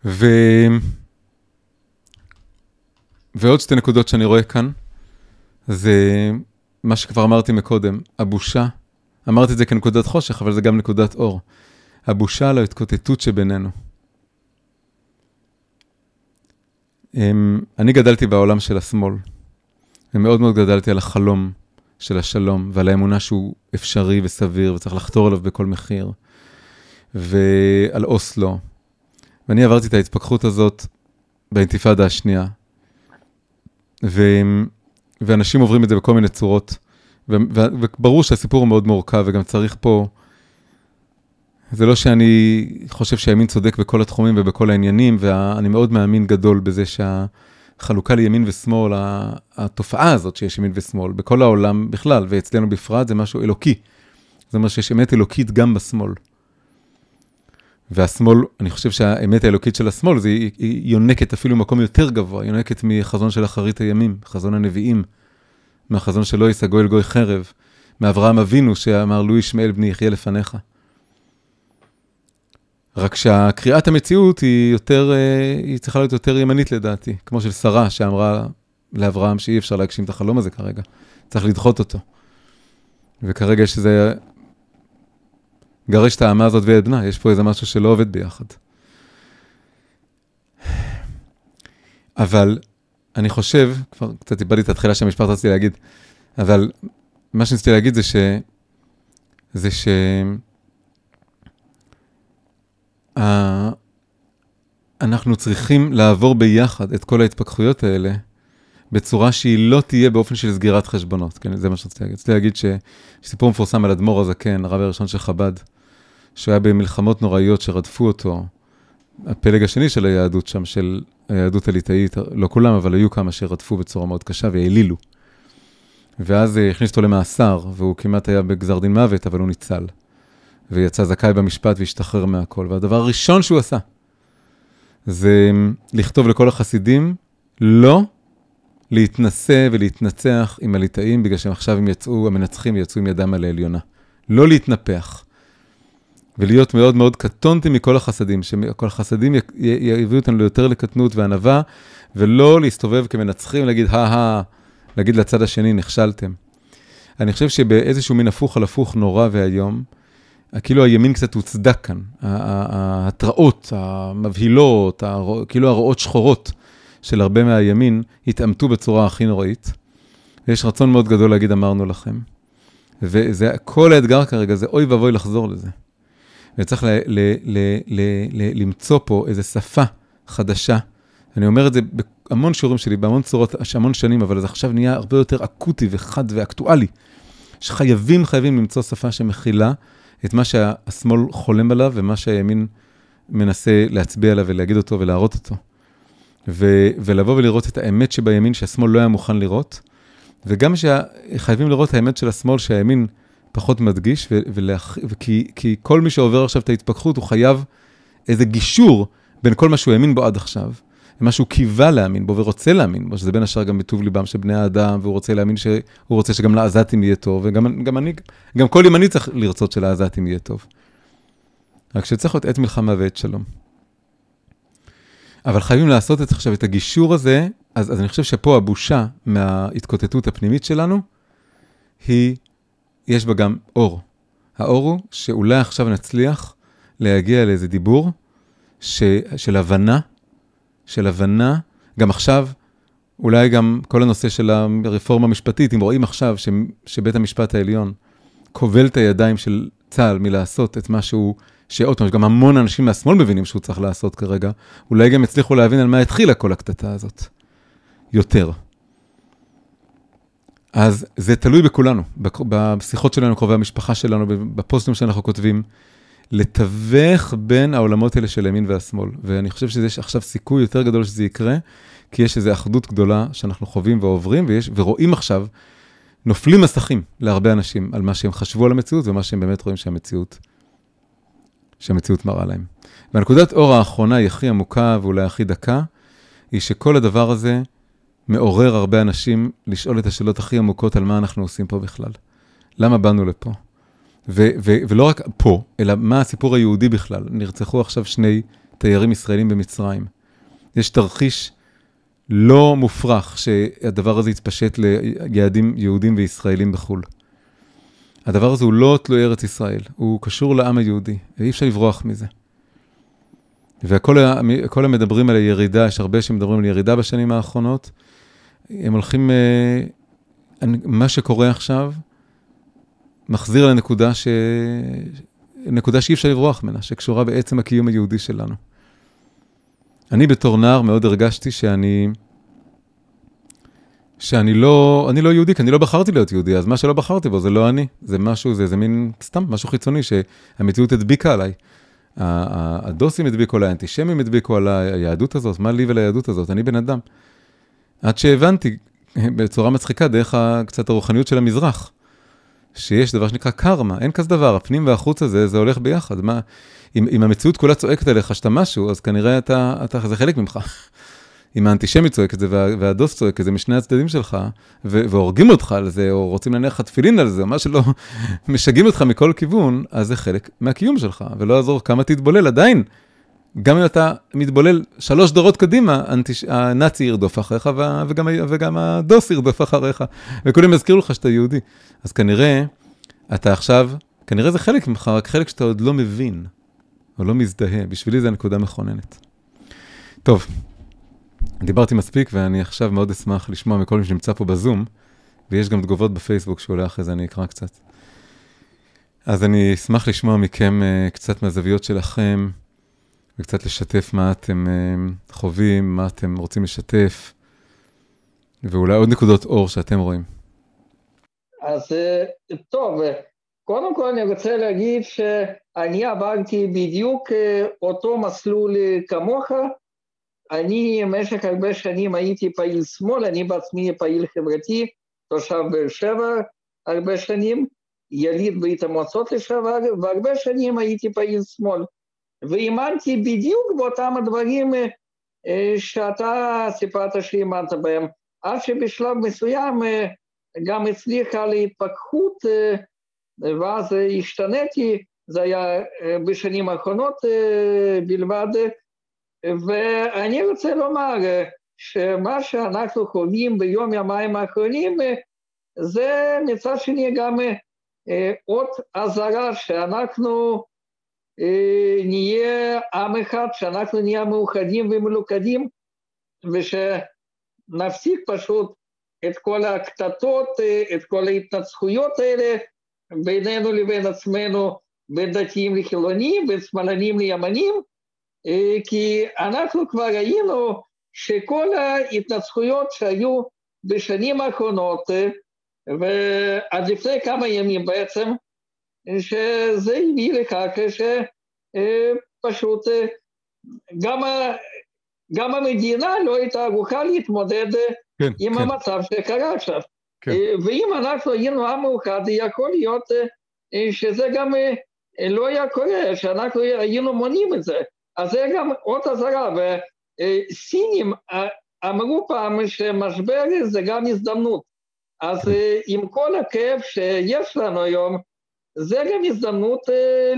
ו... ועוד שתי נקודות שאני רואה כאן, זה מה שכבר אמרתי מקודם, הבושה, אמרתי את זה כנקודת חושך, אבל זה גם נקודת אור. הבושה על ההתקוטטות שבינינו. אמ, אני גדלתי בעולם של השמאל, ומאוד מאוד גדלתי על החלום של השלום, ועל האמונה שהוא אפשרי וסביר, וצריך לחתור אליו בכל מחיר, ועל אוסלו. ואני עברתי את ההתפכחות הזאת באינתיפאדה השנייה, ו... ואנשים עוברים את זה בכל מיני צורות. ו... ו... וברור שהסיפור הוא מאוד מורכב, וגם צריך פה... זה לא שאני חושב שהימין צודק בכל התחומים ובכל העניינים, ואני מאוד מאמין גדול בזה שהחלוקה לימין ושמאל, התופעה הזאת שיש ימין ושמאל, בכל העולם בכלל, ואצלנו בפרט, זה משהו אלוקי. זה אומר שיש אמת אלוקית גם בשמאל. והשמאל, אני חושב שהאמת האלוקית של השמאל, זה, היא, היא יונקת אפילו במקום יותר גבוה, יונקת מחזון של אחרית הימים, חזון הנביאים, מהחזון של לא יישא גוי אל גוי חרב, מאברהם אבינו שאמר, לו ישמעאל בני יחיה לפניך. רק שהקריאת המציאות היא יותר, אה, היא צריכה להיות יותר ימנית לדעתי, כמו של שרה שאמרה לאברהם שאי אפשר להגשים את החלום הזה כרגע, צריך לדחות אותו. וכרגע יש איזה גרש את האמה הזאת ואת בנה, יש פה איזה משהו שלא עובד ביחד. אבל אני חושב, כבר קצת איבדתי את התחילה של המשפט רציתי להגיד, אבל מה שניסיתי להגיד זה ש... זה ש... אנחנו צריכים לעבור ביחד את כל ההתפכחויות האלה בצורה שהיא לא תהיה באופן של סגירת חשבונות, כן? זה מה שרציתי להגיד. רציתי להגיד שסיפור מפורסם על אדמו"ר הזקן, הרב הראשון של חב"ד, שהוא היה במלחמות נוראיות שרדפו אותו, הפלג השני של היהדות שם, של היהדות הליטאית, לא כולם, אבל היו כמה שרדפו בצורה מאוד קשה והעלילו. ואז אה, הכניס אותו למאסר, והוא כמעט היה בגזר דין מוות, אבל הוא ניצל. ויצא זכאי במשפט והשתחרר מהכל. והדבר הראשון שהוא עשה, זה לכתוב לכל החסידים, לא להתנשא ולהתנצח עם הליטאים, בגלל שהם עכשיו הם יצאו, המנצחים יצאו עם ידם על העליונה. לא להתנפח. ולהיות מאוד מאוד קטונתי מכל החסדים, שכל החסדים יביאו אותנו ליותר לקטנות וענווה, ולא להסתובב כמנצחים, להגיד, הא-הא, להגיד לצד השני, נכשלתם. אני חושב שבאיזשהו מין הפוך על הפוך נורא ואיום, כאילו הימין קצת הוצדק כאן. ההתראות המבהילות, כאילו הרעות שחורות של הרבה מהימין, התעמתו בצורה הכי נוראית. ויש רצון מאוד גדול להגיד, אמרנו לכם. וזה, כל האתגר כרגע זה אוי ואבוי לחזור לזה. וצריך ל- ל- ל- ל- ל- למצוא פה איזו שפה חדשה. אני אומר את זה בהמון שיעורים שלי, בהמון צורות, המון שנים, אבל זה עכשיו נהיה הרבה יותר אקוטי וחד ואקטואלי. שחייבים, חייבים למצוא שפה שמכילה את מה שהשמאל חולם עליו ומה שהימין מנסה להצביע עליו ולהגיד אותו ולהראות אותו. ו- ולבוא ולראות את האמת שבימין שהשמאל לא היה מוכן לראות, וגם שחייבים לראות האמת של השמאל שהימין פחות מדגיש, ו- ולאח- וכי, כי כל מי שעובר עכשיו את ההתפכחות, הוא חייב איזה גישור בין כל מה שהוא האמין בו עד עכשיו, ומה שהוא קיווה להאמין בו ורוצה להאמין בו, שזה בין השאר גם בטוב ליבם של בני האדם, והוא רוצה להאמין שהוא רוצה שגם לעזתים יהיה טוב, וגם גם אני, גם כל ימני צריך לרצות שלעזתים יהיה טוב. רק שצריך להיות עת מלחמה ועת שלום. אבל חייבים לעשות את עכשיו את הגישור הזה, אז, אז אני חושב שפה הבושה מההתקוטטות הפנימית שלנו, היא, יש בה גם אור. האור הוא שאולי עכשיו נצליח להגיע לאיזה דיבור ש, של הבנה, של הבנה, גם עכשיו, אולי גם כל הנושא של הרפורמה המשפטית, אם רואים עכשיו ש, שבית המשפט העליון כובל את הידיים של צה"ל מלעשות את מה שהוא שעוד פעם, גם המון אנשים מהשמאל מבינים שהוא צריך לעשות כרגע, אולי גם יצליחו להבין על מה התחילה כל הקטטה הזאת. יותר. אז זה תלוי בכולנו, בשיחות שלנו, קרובי המשפחה שלנו, בפוסטים שאנחנו כותבים, לתווך בין העולמות האלה של הימין והשמאל. ואני חושב שיש עכשיו סיכוי יותר גדול שזה יקרה, כי יש איזו אחדות גדולה שאנחנו חווים ועוברים, ויש, ורואים עכשיו, נופלים מסכים להרבה אנשים על מה שהם חשבו על המציאות ומה שהם באמת רואים שהמציאות שהמציאות מראה להם. והנקודת אור האחרונה היא הכי עמוקה ואולי הכי דקה, היא שכל הדבר הזה מעורר הרבה אנשים לשאול את השאלות הכי עמוקות על מה אנחנו עושים פה בכלל. למה באנו לפה? ו- ו- ולא רק פה, אלא מה הסיפור היהודי בכלל. נרצחו עכשיו שני תיירים ישראלים במצרים. יש תרחיש לא מופרך שהדבר הזה יתפשט ליעדים יהודים וישראלים בחו"ל. הדבר הזה הוא לא תלוי ארץ ישראל, הוא קשור לעם היהודי, ואי אפשר לברוח מזה. וכל המדברים על הירידה, יש הרבה שמדברים על ירידה בשנים האחרונות, הם הולכים, אה, מה שקורה עכשיו, מחזיר לנקודה ש... נקודה שאי אפשר לברוח ממנה, שקשורה בעצם הקיום היהודי שלנו. אני בתור נער מאוד הרגשתי שאני... שאני לא, אני לא יהודי, כי אני לא בחרתי להיות יהודי, אז מה שלא בחרתי בו זה לא אני, זה משהו, זה, זה מין סתם משהו חיצוני שהמציאות הדביקה עליי. הדוסים הדביקו עליי, האנטישמים הדביקו עליי, היהדות הזאת, מה לי וליהדות הזאת, אני בן אדם. עד שהבנתי בצורה מצחיקה דרך קצת הרוחניות של המזרח, שיש דבר שנקרא קרמה, אין כזה דבר, הפנים והחוץ הזה, זה הולך ביחד. מה, אם, אם המציאות כולה צועקת עליך שאתה משהו, אז כנראה אתה, אתה, זה חלק ממך. אם האנטישמי צועק את זה והדוס צועק את זה משני הצדדים שלך, והורגים אותך על זה, או רוצים להניח לך תפילין על זה, או מה שלא, משגעים אותך מכל כיוון, אז זה חלק מהקיום שלך, ולא יעזור כמה תתבולל, עדיין, גם אם אתה מתבולל שלוש דורות קדימה, הנטיש... הנאצי ירדוף אחריך, וגם, וגם הדוס ירדוף אחריך, וכולם יזכירו לך שאתה יהודי. אז כנראה, אתה עכשיו, כנראה זה חלק ממך, רק חלק שאתה עוד לא מבין, או לא מזדהה. בשבילי זו נקודה מכוננת. טוב, דיברתי מספיק ואני עכשיו מאוד אשמח לשמוע מכל מי שנמצא פה בזום, ויש גם תגובות בפייסבוק שעולה אחרי זה, אני אקרא קצת. אז אני אשמח לשמוע מכם uh, קצת מהזוויות שלכם, וקצת לשתף מה אתם uh, חווים, מה אתם רוצים לשתף, ואולי עוד נקודות אור שאתם רואים. אז uh, טוב, קודם כל אני רוצה להגיד שאני עברתי בדיוק אותו מסלול כמוך, אני במשך הרבה שנים הייתי פעיל שמאל, אני בעצמי פעיל חברתי, תושב באר שבע הרבה שנים, יליד ברית המועצות לשעבר, והרבה שנים הייתי פעיל שמאל. והאמנתי בדיוק באותם הדברים שאתה סיפרת שהאמנת בהם, עד שבשלב מסוים גם הצליחה להתפכחות, ואז השתניתי, זה היה בשנים האחרונות בלבד, ואני רוצה לומר שמה שאנחנו חווים ביום ימיים האחרונים זה מצד שני גם עוד אזהרה שאנחנו נהיה עם אחד, שאנחנו נהיה מאוחדים ומלוכדים ושנפסיק פשוט את כל הקטטות, את כל ההתנצחויות האלה בינינו לבין עצמנו, בין דתיים לחילונים, בין שמאלנים לימנים, כי אנחנו כבר ראינו שכל ההתנצחויות שהיו בשנים האחרונות, ועד לפני כמה ימים בעצם, שזה הביא לכך שפשוט גם גם המדינה לא הייתה ערוכה להתמודד כן, עם כן. המצב שקרה עכשיו. כן. ואם אנחנו היינו עם מאוחד, יכול להיות שזה גם לא היה קורה, שאנחנו היינו מונעים את זה. אז זה גם עוד אזהרה, וסינים אמרו פעם שמשבר זה גם הזדמנות. אז עם כל הכאב שיש לנו היום, זה גם הזדמנות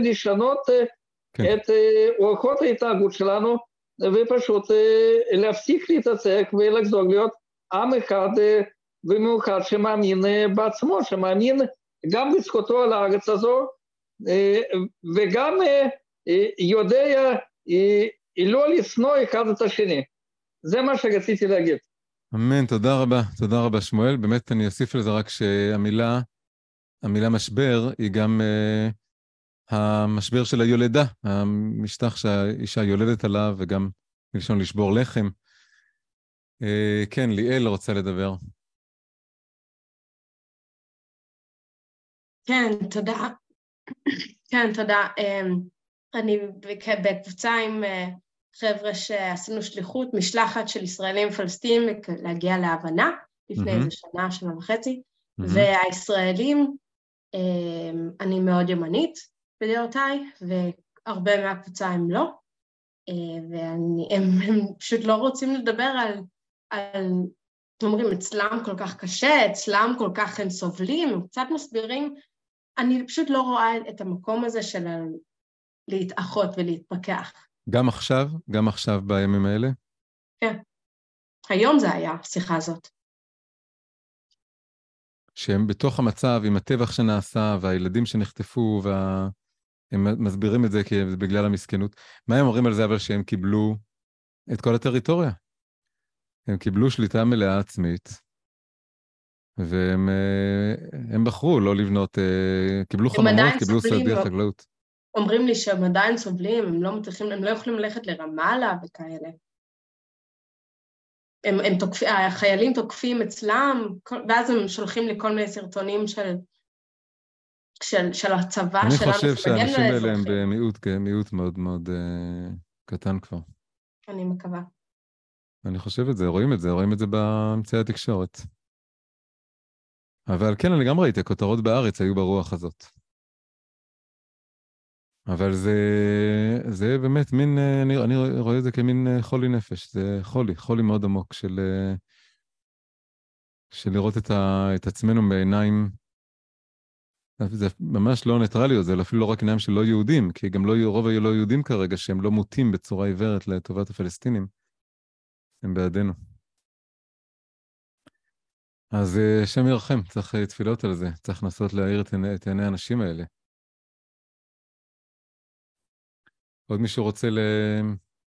לשנות כן. את אורחות ההתנהגות שלנו, ופשוט להפסיק להתעסק ולחזור להיות עם אחד ומאוחד שמאמין בעצמו, שמאמין גם בזכותו על הארץ הזו, וגם יודע לא לשנוא אחד את השני. זה מה שרציתי להגיד. אמן, תודה רבה, תודה רבה שמואל. באמת אני אוסיף לזה רק שהמילה, המילה משבר היא גם uh, המשבר של היולדה, המשטח שהאישה יולדת עליו, וגם מלשון לשבור לחם. Uh, כן, ליאל רוצה לדבר. כן, תודה. כן, תודה. אמ, אני בקבוצה עם אה, חבר'ה שעשינו שליחות, משלחת של ישראלים ופלסטינים להגיע להבנה לפני איזה שנה, שנה וחצי, והישראלים, אמ, אני מאוד ימנית בדעותיי, והרבה מהקבוצה הם לא, אה, והם פשוט לא רוצים לדבר על, על אומרים, אצלם כל כך קשה, אצלם כל כך הם סובלים, הם קצת מסבירים אני פשוט לא רואה את המקום הזה של להתאחות ולהתפכח. גם עכשיו? גם עכשיו בימים האלה? כן. היום זה היה, השיחה הזאת. שהם בתוך המצב, עם הטבח שנעשה, והילדים שנחטפו, וה... הם מסבירים את זה כי זה בגלל המסכנות. מה הם אומרים על זה אבל שהם קיבלו את כל הטריטוריה? הם קיבלו שליטה מלאה עצמית, והם אה, בחרו לא לבנות, אה, קיבלו חממות, קיבלו שדה חקלאות. אומרים לי שהם עדיין סובלים, הם לא מצליחים, הם לא יכולים ללכת לרמאללה וכאלה. הם, הם תוקפים, החיילים תוקפים אצלם, ואז הם שולחים לי כל מיני סרטונים של, של, של הצבא שלנו אני חושב שהאנשים האלה הם במיעוט, מיעוט מאוד מאוד uh, קטן כבר. אני מקווה. אני חושב את זה, רואים את זה, רואים את זה באמצעי התקשורת. אבל כן, אני גם ראיתי, הכותרות בארץ היו ברוח הזאת. אבל זה, זה באמת מין, אני, אני רואה את זה כמין אה, חולי נפש, זה חולי, חולי מאוד עמוק של, אה, של לראות את, ה, את עצמנו בעיניים, זה ממש לא ניטרליות, זה אפילו לא רק עיניים של לא יהודים, כי גם לא, רוב הלא יהודים כרגע, שהם לא מוטים בצורה עיוורת לטובת הפלסטינים, הם בעדינו. אז אה, השם ירחם, צריך אה, תפילות על זה, צריך לנסות להאיר את עיני האנשים האלה. עוד מישהו רוצה ל...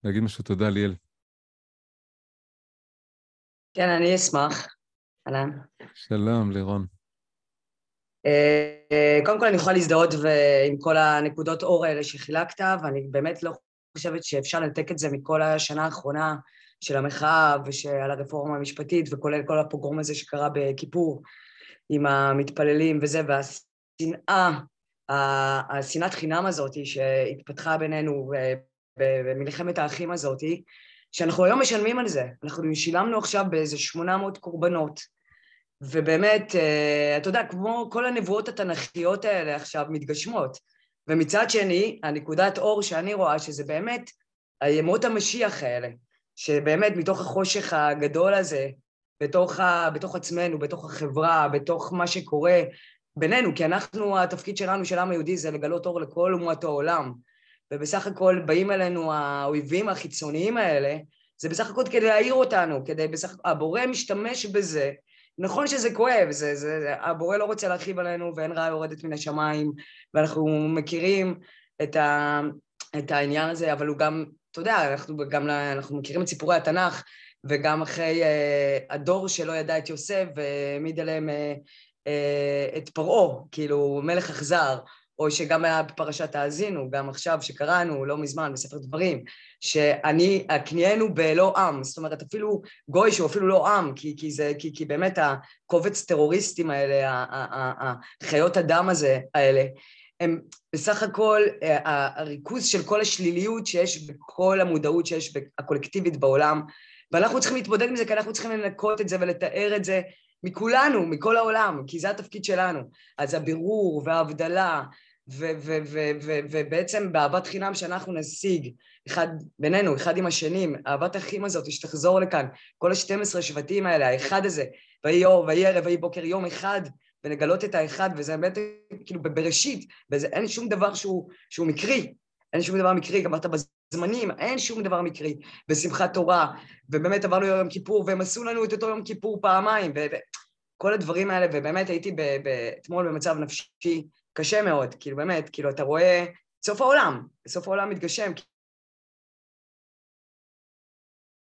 להגיד משהו? תודה, ליאל. כן, אני אשמח. אהלן. שלום, לירון. אה, קודם כל אני יכולה להזדהות עם כל הנקודות אור האלה שחילקת, ואני באמת לא חושבת שאפשר לנתק את זה מכל השנה האחרונה, של המחאה ושל הרפורמה המשפטית, וכולל כל הפוגרום הזה שקרה בכיפור עם המתפללים וזה, והשנאה, השנאת חינם הזאת שהתפתחה בינינו במלחמת האחים הזאת, שאנחנו היום משלמים על זה. אנחנו שילמנו עכשיו באיזה 800 קורבנות. ובאמת, אה, אתה יודע, כמו כל הנבואות התנ"כיות האלה עכשיו מתגשמות. ומצד שני, הנקודת אור שאני רואה, שזה באמת הימות המשיח האלה, שבאמת מתוך החושך הגדול הזה, בתוך, ה, בתוך עצמנו, בתוך החברה, בתוך מה שקורה בינינו, כי אנחנו, התפקיד שלנו, של העם היהודי, זה לגלות אור לכל אומות העולם. ובסך הכל באים אלינו האויבים החיצוניים האלה, זה בסך הכל כדי להעיר אותנו, כדי בסך הבורא משתמש בזה. נכון שזה כואב, זה, זה, הבורא לא רוצה להרחיב עלינו ואין רעה יורדת מן השמיים, ואנחנו מכירים את, ה, את העניין הזה, אבל הוא גם אתה יודע, אנחנו גם, אנחנו מכירים את סיפורי התנ"ך, וגם אחרי uh, הדור שלא ידע את יוסף והעמיד עליהם uh, את פרעה, כאילו מלך אכזר, או שגם היה בפרשת האזינו, גם עכשיו שקראנו לא מזמן בספר דברים, שאני, הקניינו בלא עם, זאת אומרת אפילו גוי שהוא אפילו לא עם, כי, כי, זה, כי, כי באמת הקובץ טרוריסטים האלה, החיות הדם הזה, האלה, הם בסך הכל אה, הריכוז של כל השליליות שיש בכל המודעות שיש הקולקטיבית בעולם, ואנחנו צריכים להתמודד עם זה כי אנחנו צריכים לנקות את זה ולתאר את זה מכולנו, מכל העולם, כי זה התפקיד שלנו. אז הבירור וההבדלה ובעצם באהבת חינם שאנחנו נשיג אחד בינינו, אחד עם השנים, אהבת האחים הזאת שתחזור לכאן, כל ה-12 שבטים האלה, האחד הזה, ויהי אור, ויהי ערב, ויהי בוקר, יום אחד, ולגלות את האחד, וזה באמת כאילו בראשית, ואין שום דבר שהוא, שהוא מקרי, אין שום דבר מקרי, גם אתה בזמנים, אין שום דבר מקרי, בשמחת תורה, ובאמת עברנו יום כיפור, והם עשו לנו את אותו יום כיפור פעמיים, וכל הדברים האלה, ובאמת הייתי אתמול במצב נפשי קשה מאוד, כאילו באמת, כאילו אתה רואה סוף העולם, סוף העולם מתגשם,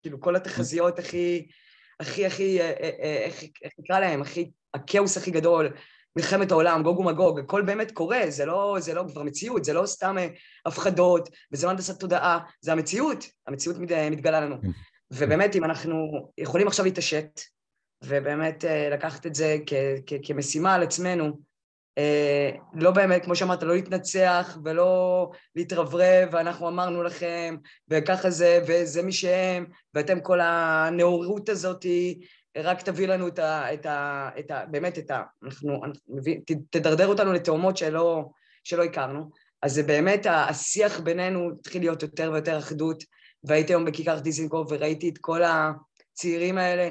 כאילו כל התחזיות הכי, הכי, הכי, אה, אה, אה, איך נקרא להם, הכי, הכאוס הכי גדול, מלחמת העולם, גוג ומגוג, הכל באמת קורה, זה לא, זה לא כבר מציאות, זה לא סתם הפחדות, וזה לא הנדסת תודעה, זה המציאות, המציאות מתגלה לנו. כן. ובאמת, אם אנחנו יכולים עכשיו להתעשת, ובאמת לקחת את זה כמשימה על עצמנו, אה, לא באמת, כמו שאמרת, לא להתנצח ולא להתרברב, ואנחנו אמרנו לכם, וככה זה, וזה מי שהם, ואתם כל הנאורות הזאת, רק תביא לנו את ה... את ה, את ה באמת, את ה... אנחנו... מביא, תדרדר אותנו לתאומות שלא, שלא הכרנו. אז זה באמת, השיח בינינו התחיל להיות יותר ויותר אחדות, והייתי היום בכיכר דיזינגוף וראיתי את כל הצעירים האלה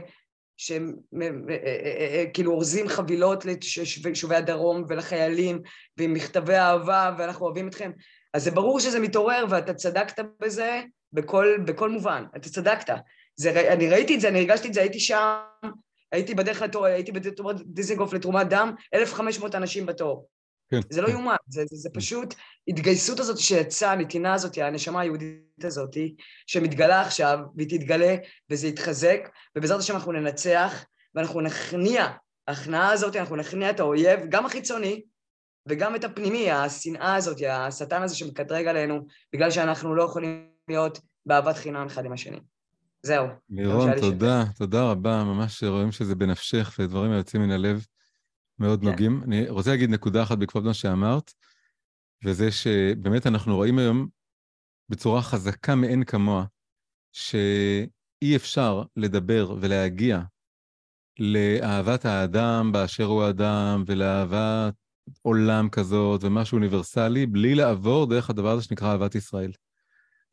שהם אה, אה, אה, כאילו אורזים חבילות ליישובי הדרום ולחיילים ועם מכתבי אהבה ואנחנו אוהבים אתכם אז זה ברור שזה מתעורר ואתה צדקת בזה בכל, בכל מובן, אתה צדקת. זה, אני ראיתי את זה, אני הרגשתי את זה, הייתי שם, הייתי בדרך לתור, הייתי בדיזנגוף לתרומת דם, 1,500 אנשים בתור. כן. זה לא יאומן, זה, זה, זה פשוט התגייסות הזאת שיצאה, הנתינה הזאת, הנשמה היהודית הזאת, שמתגלה עכשיו, והיא תתגלה, וזה יתחזק, ובעזרת השם אנחנו ננצח, ואנחנו נכניע, ההכנעה הזאת, אנחנו נכניע את האויב, גם החיצוני, וגם את הפנימי, השנאה הזאת, השטן הזה שמקטרג עלינו, בגלל שאנחנו לא יכולים להיות באהבת חינם אחד עם השני. זהו. לירון, תודה. תודה רבה, ממש רואים שזה בנפשך ודברים היוצאים מן הלב. מאוד כן. נוגעים. אני רוצה להגיד נקודה אחת בעקבות מה שאמרת, וזה שבאמת אנחנו רואים היום בצורה חזקה מאין כמוה, שאי אפשר לדבר ולהגיע לאהבת האדם באשר הוא אדם, ולאהבת עולם כזאת, ומשהו אוניברסלי, בלי לעבור דרך הדבר הזה שנקרא אהבת ישראל.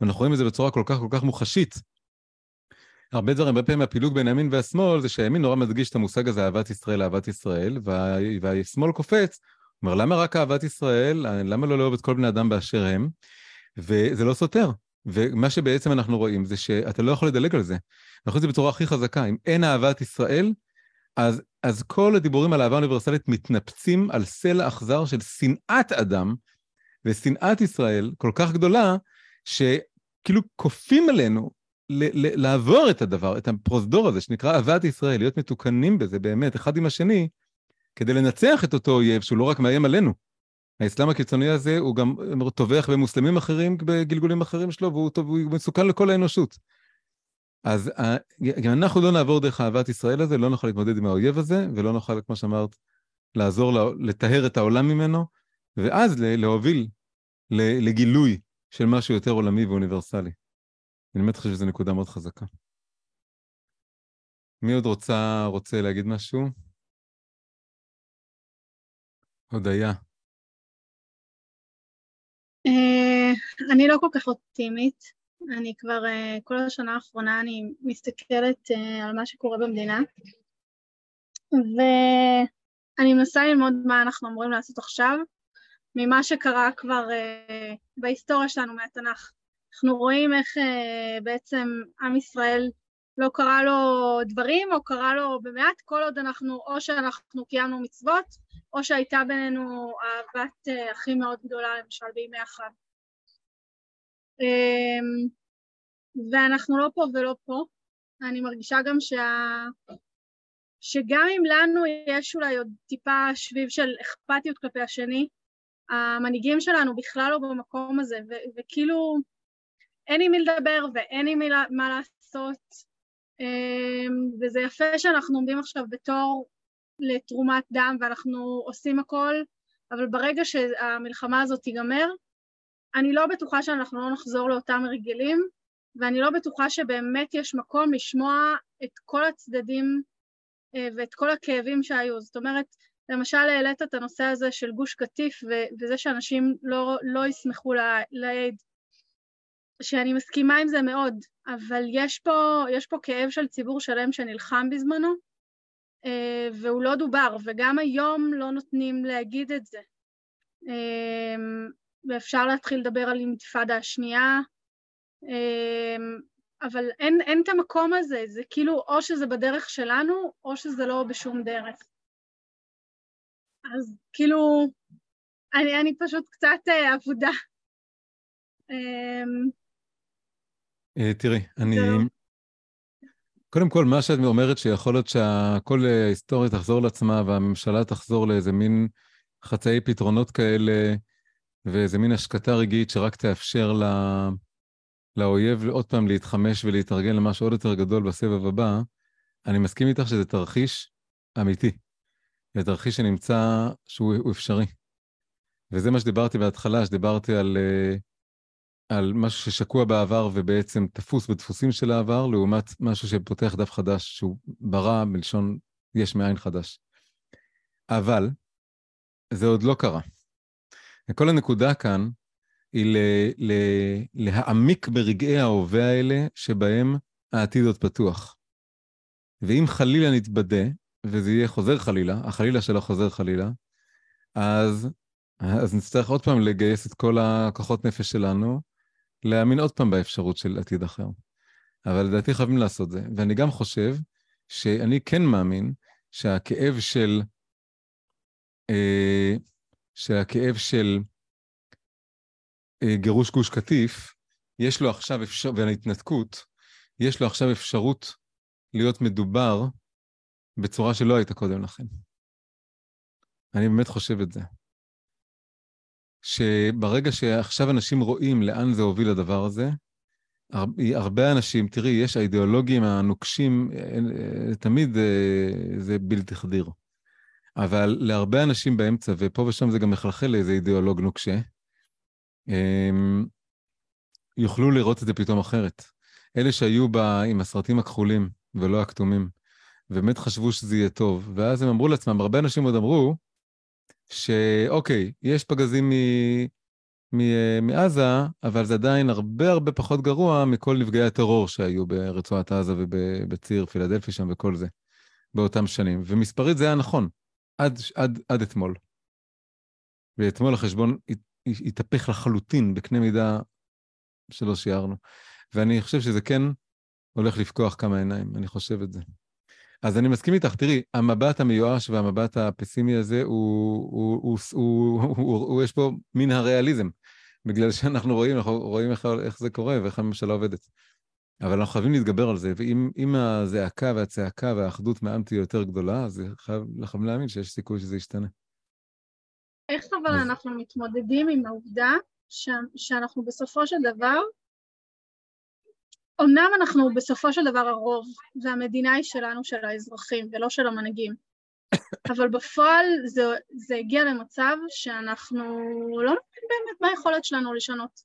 ואנחנו רואים את זה בצורה כל כך כל כך מוחשית, הרבה דברים, הרבה פעמים הפילוג בין הימין והשמאל זה שהימין נורא מדגיש את המושג הזה אהבת ישראל, אהבת ישראל, וה... והשמאל קופץ, אומר למה רק אהבת ישראל, למה לא לאהוב את כל בני אדם באשר הם, וזה לא סותר. ומה שבעצם אנחנו רואים זה שאתה לא יכול לדלג על זה. אנחנו רואים את זה בצורה הכי חזקה, אם אין אהבת ישראל, אז, אז כל הדיבורים על אהבה אוניברסלית מתנפצים על סלע אכזר של שנאת אדם, ושנאת ישראל כל כך גדולה, שכאילו כופים עלינו לעבור את הדבר, את הפרוזדור הזה שנקרא אהבת ישראל, להיות מתוקנים בזה באמת, אחד עם השני, כדי לנצח את אותו אויב שהוא לא רק מאיים עלינו. האסלאם הקיצוני הזה הוא גם טובח במוסלמים אחרים בגלגולים אחרים שלו, והוא, טוב, הוא מסוכן לכל האנושות. אז אם אנחנו לא נעבור דרך אהבת ישראל הזה, לא נוכל להתמודד עם האויב הזה, ולא נוכל, כמו שאמרת, לעזור לטהר את העולם ממנו, ואז להוביל לגילוי של משהו יותר עולמי ואוניברסלי. אני באמת חושב שזו נקודה מאוד חזקה. מי עוד רוצה, רוצה להגיד משהו? הודיה. אה, אני לא כל כך אופטימית. אני כבר, אה, כל השנה האחרונה אני מסתכלת אה, על מה שקורה במדינה, ואני מנסה ללמוד מה אנחנו אמורים לעשות עכשיו, ממה שקרה כבר בהיסטוריה שלנו מהתנ"ך. אנחנו רואים איך uh, בעצם עם ישראל לא קרה לו דברים או קרה לו במעט, כל עוד אנחנו, או שאנחנו קיימנו מצוות, או שהייתה בינינו אהבת uh, אחים מאוד גדולה, למשל בימי החג. Um, ואנחנו לא פה ולא פה. אני מרגישה גם שה... שגם אם לנו יש אולי עוד טיפה שביב של אכפתיות כלפי השני, המנהיגים שלנו בכלל לא במקום הזה, ו- וכאילו אין עם מי לדבר ואין עם מי מה לעשות אמ, וזה יפה שאנחנו עומדים עכשיו בתור לתרומת דם ואנחנו עושים הכל אבל ברגע שהמלחמה הזאת תיגמר, אני לא בטוחה שאנחנו לא נחזור לאותם הרגלים, ואני לא בטוחה שבאמת יש מקום לשמוע את כל הצדדים אה, ואת כל הכאבים שהיו. זאת אומרת, למשל העלית את הנושא הזה של גוש קטיף וזה שאנשים לא, לא ישמחו לעד, שאני מסכימה עם זה מאוד, אבל יש פה, יש פה כאב של ציבור שלם שנלחם בזמנו, אה, והוא לא דובר, וגם היום לא נותנים להגיד את זה. אה, ואפשר להתחיל לדבר על אינתיפאדה השנייה, אבל אין, אין את המקום הזה, זה כאילו או שזה בדרך שלנו, או שזה לא בשום דרך. אז כאילו, אני, אני פשוט קצת אה, אבודה. אה, תראי, אני... קודם כל, מה שאת אומרת, שיכול להיות שכל ההיסטוריה תחזור לעצמה והממשלה תחזור לאיזה מין חצאי פתרונות כאלה, ואיזה מין השקטה רגעית שרק תאפשר לה... לאויב עוד פעם להתחמש ולהתארגן למשהו עוד יותר גדול בסבב הבא, אני מסכים איתך שזה תרחיש אמיתי. זה תרחיש שנמצא שהוא אפשרי. וזה מה שדיברתי בהתחלה, שדיברתי על, אה, על משהו ששקוע בעבר ובעצם תפוס בדפוסים של העבר, לעומת משהו שפותח דף חדש, שהוא ברא מלשון יש מאין חדש. אבל זה עוד לא קרה. וכל הנקודה כאן היא ל, ל, להעמיק ברגעי ההווה האלה שבהם העתיד עוד פתוח. ואם חלילה נתבדה, וזה יהיה חוזר חלילה, החלילה של החוזר חלילה, אז, אז נצטרך עוד פעם לגייס את כל הכוחות נפש שלנו, להאמין עוד פעם באפשרות של עתיד אחר. אבל לדעתי חייבים לעשות זה. ואני גם חושב שאני כן מאמין שהכאב של, אה, שהכאב של אה, גירוש גוש קטיף, יש לו עכשיו אפשרות, וההתנתקות, יש לו עכשיו אפשרות להיות מדובר בצורה שלא הייתה קודם לכן. אני באמת חושב את זה. שברגע שעכשיו אנשים רואים לאן זה הוביל הדבר הזה, הרבה אנשים, תראי, יש האידיאולוגים הנוקשים, אה, תמיד אה, זה בלתי חדיר. אבל להרבה אנשים באמצע, ופה ושם זה גם מחלחל לאיזה אידיאולוג נוקשה, הם יוכלו לראות את זה פתאום אחרת. אלה שהיו בה עם הסרטים הכחולים ולא הכתומים, ובאמת חשבו שזה יהיה טוב, ואז הם אמרו לעצמם, הרבה אנשים עוד אמרו, שאוקיי, יש פגזים מ... מ... מעזה, אבל זה עדיין הרבה הרבה פחות גרוע מכל נפגעי הטרור שהיו ברצועת עזה ובציר פילדלפי שם וכל זה, באותם שנים. ומספרית זה היה נכון, עד, עד, עד אתמול. ואתמול החשבון התהפך לחלוטין בקנה מידה שלא שיערנו. ואני חושב שזה כן הולך לפקוח כמה עיניים, אני חושב את זה. אז אני מסכים איתך, תראי, המבט המיואש והמבט הפסימי הזה, הוא, הוא, הוא, הוא, הוא, הוא, הוא, יש פה מן הריאליזם, בגלל שאנחנו רואים, אנחנו רואים איך, איך זה קורה ואיך הממשלה עובדת. אבל אנחנו חייבים להתגבר על זה, ואם הזעקה והצעקה והאחדות מהעם תהיה יותר גדולה, אז חייבים להאמין שיש סיכוי שזה ישתנה. איך אבל אז... אנחנו מתמודדים עם העובדה ש... שאנחנו בסופו של דבר, אמנם אנחנו בסופו של דבר הרוב, והמדינה היא שלנו, של האזרחים, ולא של המנהיגים, אבל בפועל זה, זה הגיע למצב שאנחנו לא מבינים באמת מה היכולת שלנו לשנות,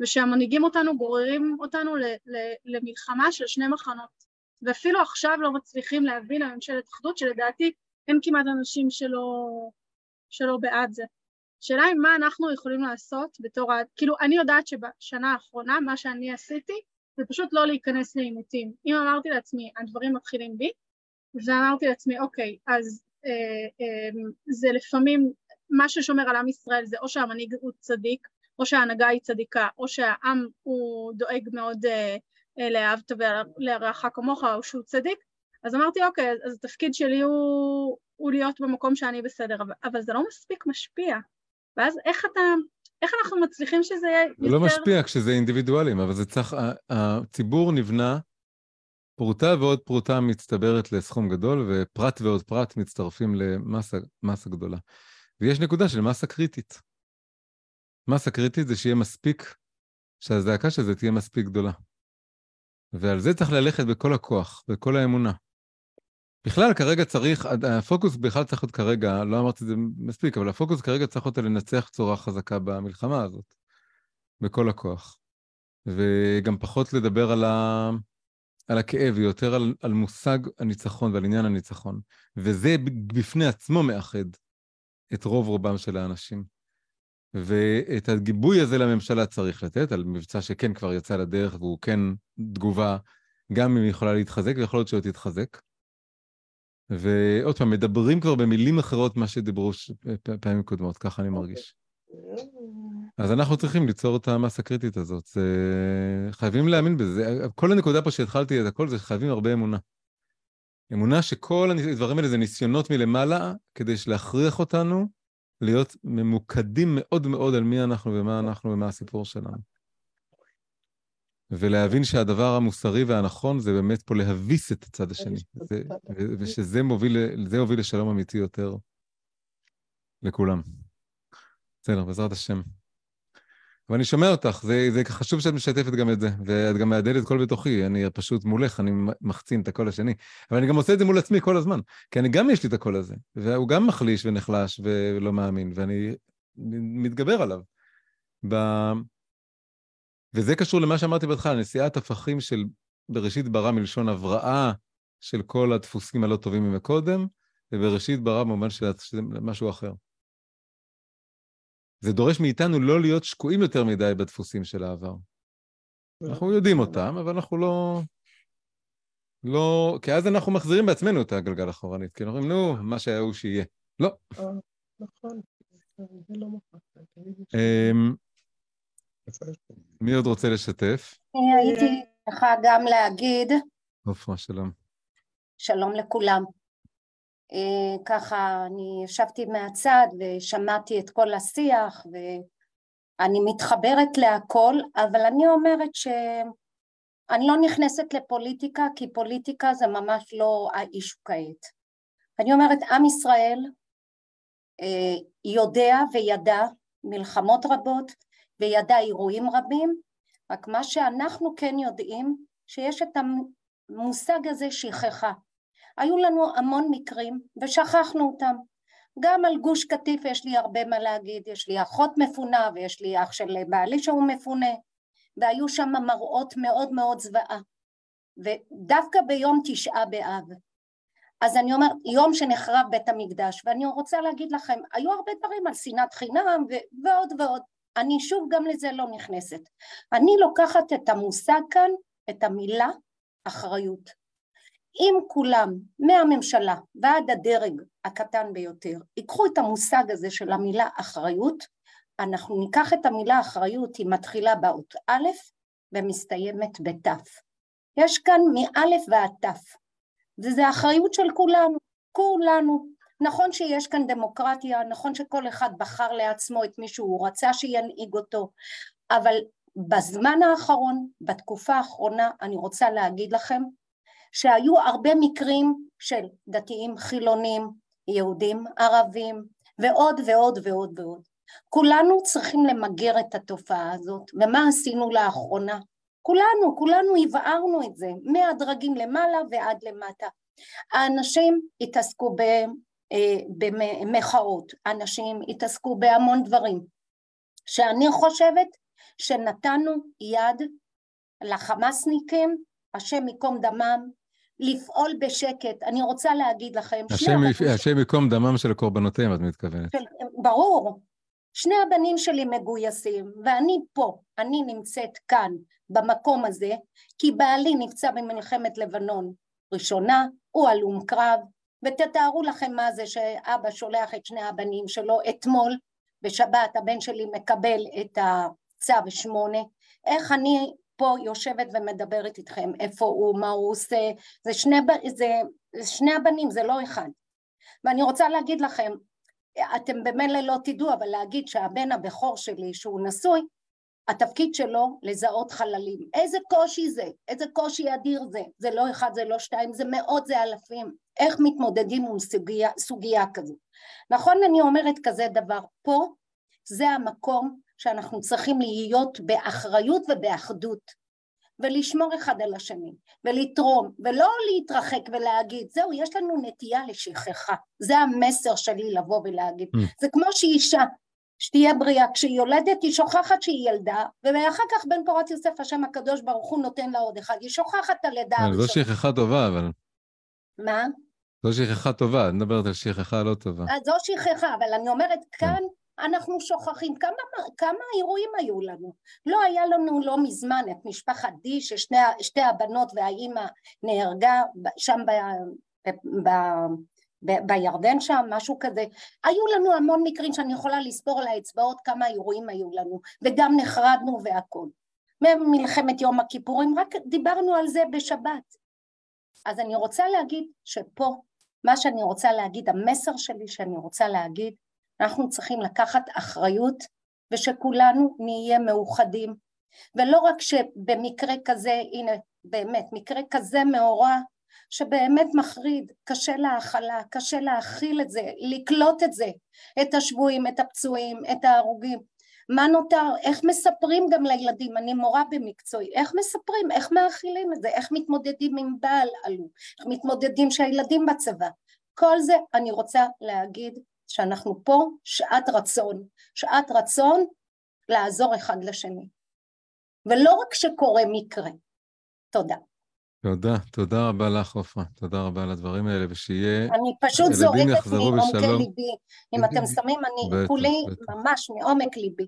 ושהמנהיגים אותנו גוררים אותנו ל, ל, למלחמה של שני מחנות, ואפילו עכשיו לא מצליחים להביא לממשלת אחדות, שלדעתי אין כמעט אנשים שלא, שלא בעד זה. השאלה היא מה אנחנו יכולים לעשות בתור, כאילו אני יודעת שבשנה האחרונה מה שאני עשיתי זה פשוט לא להיכנס לעימותים. אם אמרתי לעצמי הדברים מתחילים בי ואמרתי לעצמי אוקיי אז אה, אה, זה לפעמים מה ששומר על עם ישראל זה או שהמנהיג הוא צדיק או שההנהגה היא צדיקה או שהעם הוא דואג מאוד אה, אה, לאהבת ולרעך כמוך או שהוא צדיק אז אמרתי אוקיי אז התפקיד שלי הוא הוא להיות במקום שאני בסדר, אבל זה לא מספיק משפיע. ואז איך אתה, איך אנחנו מצליחים שזה יהיה יותר... זה לא משפיע כשזה אינדיבידואלים, אבל זה צריך, הציבור נבנה, פרוטה ועוד פרוטה מצטברת לסכום גדול, ופרט ועוד פרט מצטרפים למסה גדולה. ויש נקודה של מסה קריטית. מסה קריטית זה שיהיה מספיק, שהזעקה של זה תהיה מספיק גדולה. ועל זה צריך ללכת בכל הכוח, בכל האמונה. בכלל, כרגע צריך, הפוקוס בכלל צריך להיות כרגע, לא אמרתי את זה מספיק, אבל הפוקוס כרגע צריך להיות לנצח צורה חזקה במלחמה הזאת, בכל הכוח. וגם פחות לדבר על, ה... על הכאב, ויותר על, על מושג הניצחון ועל עניין הניצחון. וזה בפני עצמו מאחד את רוב רובם של האנשים. ואת הגיבוי הזה לממשלה צריך לתת, על מבצע שכן כבר יצא לדרך והוא כן תגובה, גם אם היא יכולה להתחזק, ויכול להיות שלא תתחזק. ועוד פעם, מדברים כבר במילים אחרות מה שדיברו פעמים קודמות, ככה אני מרגיש. אז אנחנו צריכים ליצור את המסה הקריטית הזאת. זה... חייבים להאמין בזה. כל הנקודה פה שהתחלתי את הכל זה חייבים הרבה אמונה. אמונה שכל הדברים האלה זה ניסיונות מלמעלה, כדי להכריח אותנו להיות ממוקדים מאוד מאוד על מי אנחנו ומה אנחנו ומה הסיפור שלנו. ולהבין שהדבר המוסרי והנכון זה באמת פה להביס את הצד השני, זה, ושזה מוביל, זה הוביל לשלום אמיתי יותר לכולם. בסדר, בעזרת השם. אבל אני שומע אותך, זה, זה חשוב שאת משתפת גם את זה, ואת גם מהדהדת קול בתוכי, אני פשוט מולך, אני מחצין את הקול השני. אבל אני גם עושה את זה מול עצמי כל הזמן, כי אני גם יש לי את הקול הזה, והוא גם מחליש ונחלש ולא מאמין, ואני מתגבר עליו. ב... וזה קשור למה שאמרתי בהתחלה, נשיאת הפכים של בראשית ברא מלשון הבראה של כל הדפוסים הלא טובים ממקודם, ובראשית ברא במובן של משהו אחר. זה דורש מאיתנו לא להיות שקועים יותר מדי בדפוסים של העבר. אנחנו יודעים אותם, אבל אנחנו לא... לא... כי אז אנחנו מחזירים בעצמנו את הגלגל אחורנית, כי אנחנו אומרים, נו, מה שהיה הוא שיהיה. לא. אה, נכון, זה לא מוכרח. מי עוד רוצה לשתף? הייתי צריכה גם להגיד... עופרה, שלום. שלום לכולם. אה, ככה אני ישבתי מהצד ושמעתי את כל השיח ואני מתחברת להכל, אבל אני אומרת שאני לא נכנסת לפוליטיקה כי פוליטיקה זה ממש לא האישו כעת. אני אומרת עם ישראל אה, יודע וידע מלחמות רבות וידע אירועים רבים, רק מה שאנחנו כן יודעים שיש את המושג הזה שכחה. היו לנו המון מקרים ושכחנו אותם. גם על גוש קטיף יש לי הרבה מה להגיד, יש לי אחות מפונה ויש לי אח של בעלי שהוא מפונה, והיו שם מראות מאוד מאוד זוועה. ודווקא ביום תשעה באב, אז אני אומרת, יום שנחרב בית המקדש, ואני רוצה להגיד לכם, היו הרבה דברים על שנאת חינם ועוד ועוד. אני שוב גם לזה לא נכנסת. אני לוקחת את המושג כאן, את המילה אחריות. אם כולם, מהממשלה ועד הדרג הקטן ביותר, ייקחו את המושג הזה של המילה אחריות, אנחנו ניקח את המילה אחריות, היא מתחילה באות א' ומסתיימת בת'. יש כאן מא' ועד ת', וזה אחריות של כולנו, כולנו. נכון שיש כאן דמוקרטיה, נכון שכל אחד בחר לעצמו את מי שהוא רצה שינהיג אותו, אבל בזמן האחרון, בתקופה האחרונה, אני רוצה להגיד לכם שהיו הרבה מקרים של דתיים חילונים, יהודים ערבים, ועוד ועוד ועוד ועוד. כולנו צריכים למגר את התופעה הזאת, ומה עשינו לאחרונה? כולנו, כולנו הבהרנו את זה, מהדרגים למעלה ועד למטה. האנשים התעסקו במחאות, אנשים התעסקו בהמון דברים, שאני חושבת שנתנו יד לחמאסניקים, השם ייקום דמם, לפעול בשקט. אני רוצה להגיד לכם... השם, השם ייקום דמם של קורבנותיהם, את מתכוונת. של, ברור. שני הבנים שלי מגויסים, ואני פה, אני נמצאת כאן, במקום הזה, כי בעלי נפצע במלחמת לבנון ראשונה, הוא הלום קרב, ותתארו לכם מה זה שאבא שולח את שני הבנים שלו אתמול, בשבת הבן שלי מקבל את הצו שמונה, איך אני פה יושבת ומדברת איתכם, איפה הוא, מה הוא עושה, זה שני, זה, זה שני הבנים, זה לא אחד. ואני רוצה להגיד לכם, אתם במילא לא תדעו, אבל להגיד שהבן הבכור שלי, שהוא נשוי, התפקיד שלו לזהות חללים. איזה קושי זה, איזה קושי אדיר זה, זה לא אחד, זה לא שתיים, זה מאות, זה אלפים. איך מתמודדים עם סוגיה, סוגיה כזו. נכון אני אומרת כזה דבר, פה זה המקום שאנחנו צריכים להיות באחריות ובאחדות. ולשמור אחד על השני, ולתרום, ולא להתרחק ולהגיד, זהו, יש לנו נטייה לשכחה. זה המסר שלי לבוא ולהגיד. Mm. זה כמו שאישה, שתהיה בריאה, כשהיא יולדת היא שוכחת שהיא ילדה, ואחר כך בן פורת יוסף, השם הקדוש ברוך הוא נותן לה עוד אחד, היא שוכחת את הלידה הראשונה. זו שכחה טובה, אבל... מה? זו שכחה טובה, את מדברת על שכחה לא טובה. זו שכחה, אבל אני אומרת, כן. כאן אנחנו שוכחים כמה, כמה אירועים היו לנו. לא היה לנו לא מזמן את משפחת די, ששתי הבנות והאימא נהרגה שם ב, ב, ב, בירדן שם, משהו כזה. היו לנו המון מקרים שאני יכולה לספור על האצבעות כמה אירועים היו לנו, וגם נחרדנו והכול. ממלחמת יום הכיפורים, רק דיברנו על זה בשבת. אז אני רוצה להגיד שפה, מה שאני רוצה להגיד, המסר שלי שאני רוצה להגיד, אנחנו צריכים לקחת אחריות ושכולנו נהיה מאוחדים. ולא רק שבמקרה כזה, הנה באמת, מקרה כזה מאורע, שבאמת מחריד, קשה להאכלה, קשה להכיל את זה, לקלוט את זה, את השבויים, את הפצועים, את ההרוגים. מה נותר, איך מספרים גם לילדים, אני מורה במקצועי, איך מספרים, איך מאכילים את זה, איך מתמודדים עם בעל עלו, איך מתמודדים שהילדים בצבא. כל זה אני רוצה להגיד שאנחנו פה שעת רצון, שעת רצון לעזור אחד לשני. ולא רק שקורה מקרה. תודה. תודה, תודה רבה לך, עופרה. תודה רבה על הדברים האלה, ושיהיה... אני פשוט זורקת מעומקי ליבי. אם אתם שמים, אני כולי ממש מעומק ליבי.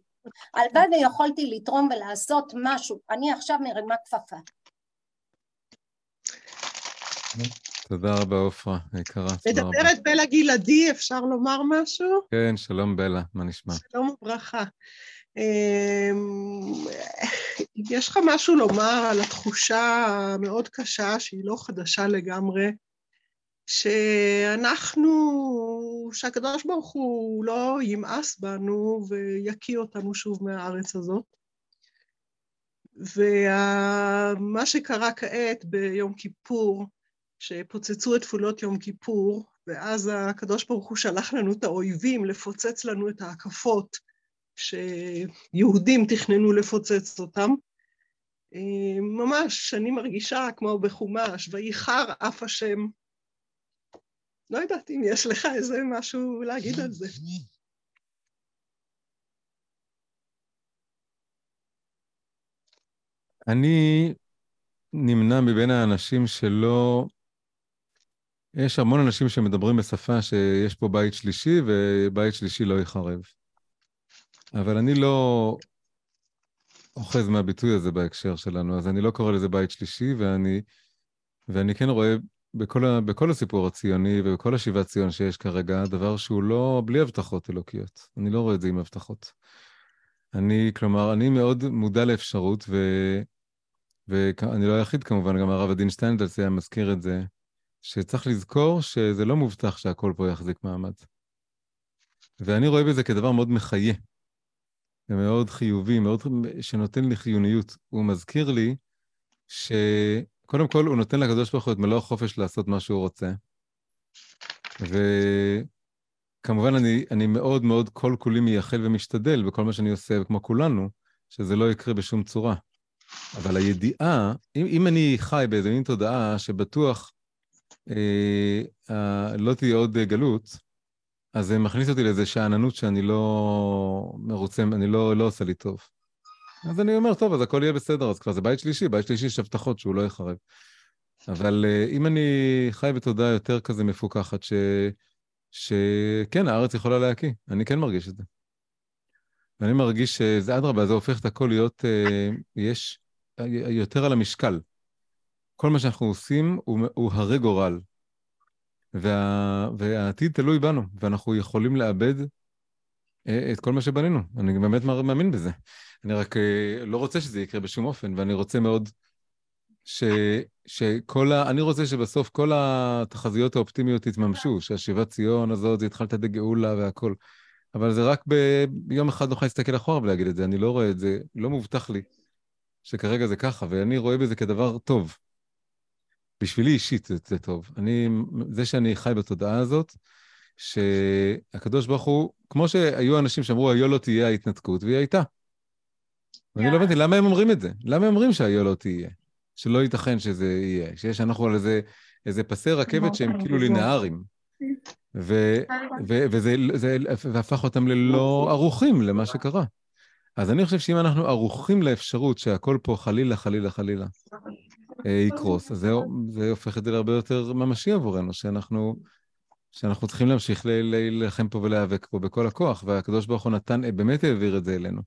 הלוואי ויכולתי לתרום ולעשות משהו. אני עכשיו מרימה כפפה. תודה רבה, עופרה, יקרה, תודה רבה. מדברת בלה גלעדי, אפשר לומר משהו? כן, שלום בלה, מה נשמע? שלום וברכה. אמ, יש לך משהו לומר על התחושה המאוד קשה, שהיא לא חדשה לגמרי, שאנחנו, שהקדוש ברוך הוא לא ימאס בנו ויקיא אותנו שוב מהארץ הזאת. ומה שקרה כעת ביום כיפור, שפוצצו את תפולות יום כיפור, ואז הקדוש ברוך הוא שלח לנו את האויבים לפוצץ לנו את ההקפות שיהודים תכננו לפוצץ אותם. ממש, אני מרגישה כמו בחומש, וייחר אף השם. לא יודעת אם יש לך איזה משהו להגיד על זה. אני נמנה מבין האנשים שלא יש המון אנשים שמדברים בשפה שיש פה בית שלישי, ובית שלישי לא ייחרב. אבל אני לא אוחז מהביטוי הזה בהקשר שלנו, אז אני לא קורא לזה בית שלישי, ואני, ואני כן רואה בכל, ה, בכל הסיפור הציוני ובכל השיבת ציון שיש כרגע, דבר שהוא לא בלי הבטחות אלוקיות. אני לא רואה את זה עם הבטחות. אני, כלומר, אני מאוד מודע לאפשרות, ו, ואני לא היחיד כמובן, גם הרב עדין שטיינדלס היה מזכיר את זה, שצריך לזכור שזה לא מובטח שהכל פה יחזיק מעמד. ואני רואה בזה כדבר מאוד מחיה, ומאוד חיובי, מאוד, שנותן לי חיוניות. הוא מזכיר לי שקודם כל הוא נותן לקדוש ברוך הוא את מלוא החופש לעשות מה שהוא רוצה. וכמובן אני, אני מאוד מאוד כל כולי מייחל ומשתדל בכל מה שאני עושה, כמו כולנו, שזה לא יקרה בשום צורה. אבל הידיעה, אם, אם אני חי באיזה מין תודעה שבטוח אה, אה, לא תהיה עוד גלות, אז זה מכניס אותי לאיזו שאננות שאני לא מרוצה, אני לא, לא עושה לי טוב. אז אני אומר, טוב, אז הכל יהיה בסדר, אז כבר זה בית שלישי, בית שלישי יש הבטחות שהוא לא יחרב. אבל uh, אם אני חי בתודעה יותר כזה מפוקחת, ש... שכן, הארץ יכולה להקיא, אני כן מרגיש את זה. ואני מרגיש שזה אדרבה, זה הופך את הכל להיות, uh, יש יותר על המשקל. כל מה שאנחנו עושים הוא, הוא הרי גורל. וה, והעתיד תלוי בנו, ואנחנו יכולים לאבד אה, את כל מה שבנינו. אני באמת מאמין בזה. אני רק אה, לא רוצה שזה יקרה בשום אופן, ואני רוצה מאוד ש, שכל ה... אני רוצה שבסוף כל התחזיות האופטימיות יתממשו, שהשיבת ציון הזאת, זה התחלת בגאולה והכול. אבל זה רק ביום אחד נוכל להסתכל אחורה ולהגיד את זה. אני לא רואה את זה, לא מובטח לי שכרגע זה ככה, ואני רואה בזה כדבר טוב. בשבילי אישית זה, זה טוב. אני, זה שאני חי בתודעה הזאת, שהקדוש ברוך הוא, כמו שהיו אנשים שאמרו, היו לא תהיה ההתנתקות, והיא הייתה. ואני לא הבנתי, למה הם אומרים את זה? למה הם אומרים שהיה לא תהיה? שלא ייתכן שזה יהיה, שיש אנחנו על איזה, איזה פסי רכבת שהם כאילו לינאריים. ו, ו, וזה זה, והפך אותם ללא ערוכים למה שקרה. אז אני חושב שאם אנחנו ערוכים לאפשרות שהכל פה חלילה, חלילה, חלילה יקרוס, אז זה, זה הופך את זה להרבה יותר ממשי עבורנו, שאנחנו, שאנחנו צריכים להמשיך להילחם פה ולהיאבק פה בכל הכוח, והקדוש ברוך הוא נתן, באמת העביר את זה אלינו.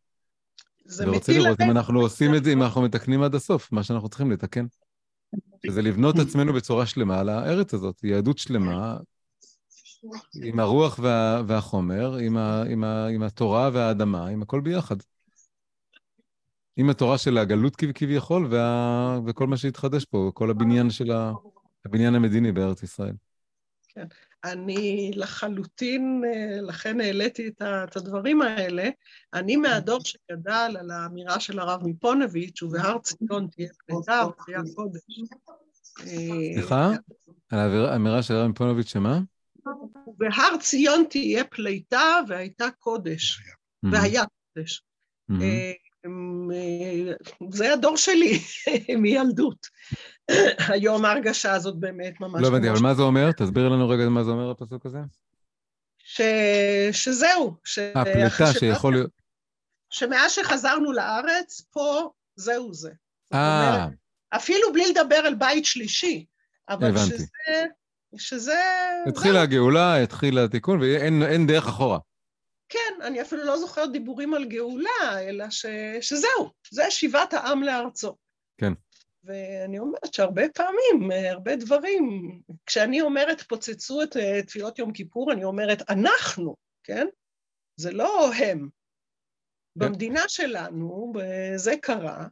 זה ורוצה לראות אם אנחנו עושים את זה, אם אנחנו מתקנים עד הסוף, מה שאנחנו צריכים לתקן. שזה לבנות עצמנו בצורה שלמה על הארץ הזאת, יהדות שלמה, עם הרוח וה, והחומר, עם, ה, עם, ה, עם התורה והאדמה, עם הכל ביחד. עם התורה של הגלות כביכול, וה, וכל מה שהתחדש פה, כל הבניין של ה, הבניין המדיני בארץ ישראל. כן. אני לחלוטין, אה, לכן העליתי את הדברים האלה. אני מהדור שגדל על האמירה של הרב מפונביץ', ובהר ציון תהיה פליטה ותהיה קודש. סליחה? על האמירה של הרב מפונביץ' שמה? ובהר ציון תהיה פליטה והייתה קודש, והיה קודש. אה, אה, זה הדור שלי מילדות. היום ההרגשה הזאת באמת ממש... לא הבנתי, אבל מה זה אומר? תסביר לנו רגע מה זה אומר הפסוק הזה. ש... שזהו. ש... הפליטה שיכול להיות... שמאז שחזרנו לארץ, פה זהו זה. אה. אפילו בלי לדבר על בית שלישי. אבל הבנתי. שזה... שזה... התחילה הגאולה, התחיל התיקון, ואין דרך אחורה. כן, אני אפילו לא זוכרת דיבורים על גאולה, אלא ש, שזהו, זה שיבת העם לארצו. כן. ואני אומרת שהרבה פעמים, הרבה דברים, כשאני אומרת פוצצו את אה, תפילות יום כיפור, אני אומרת אנחנו, כן? זה לא הם. כן. במדינה שלנו, זה קרה.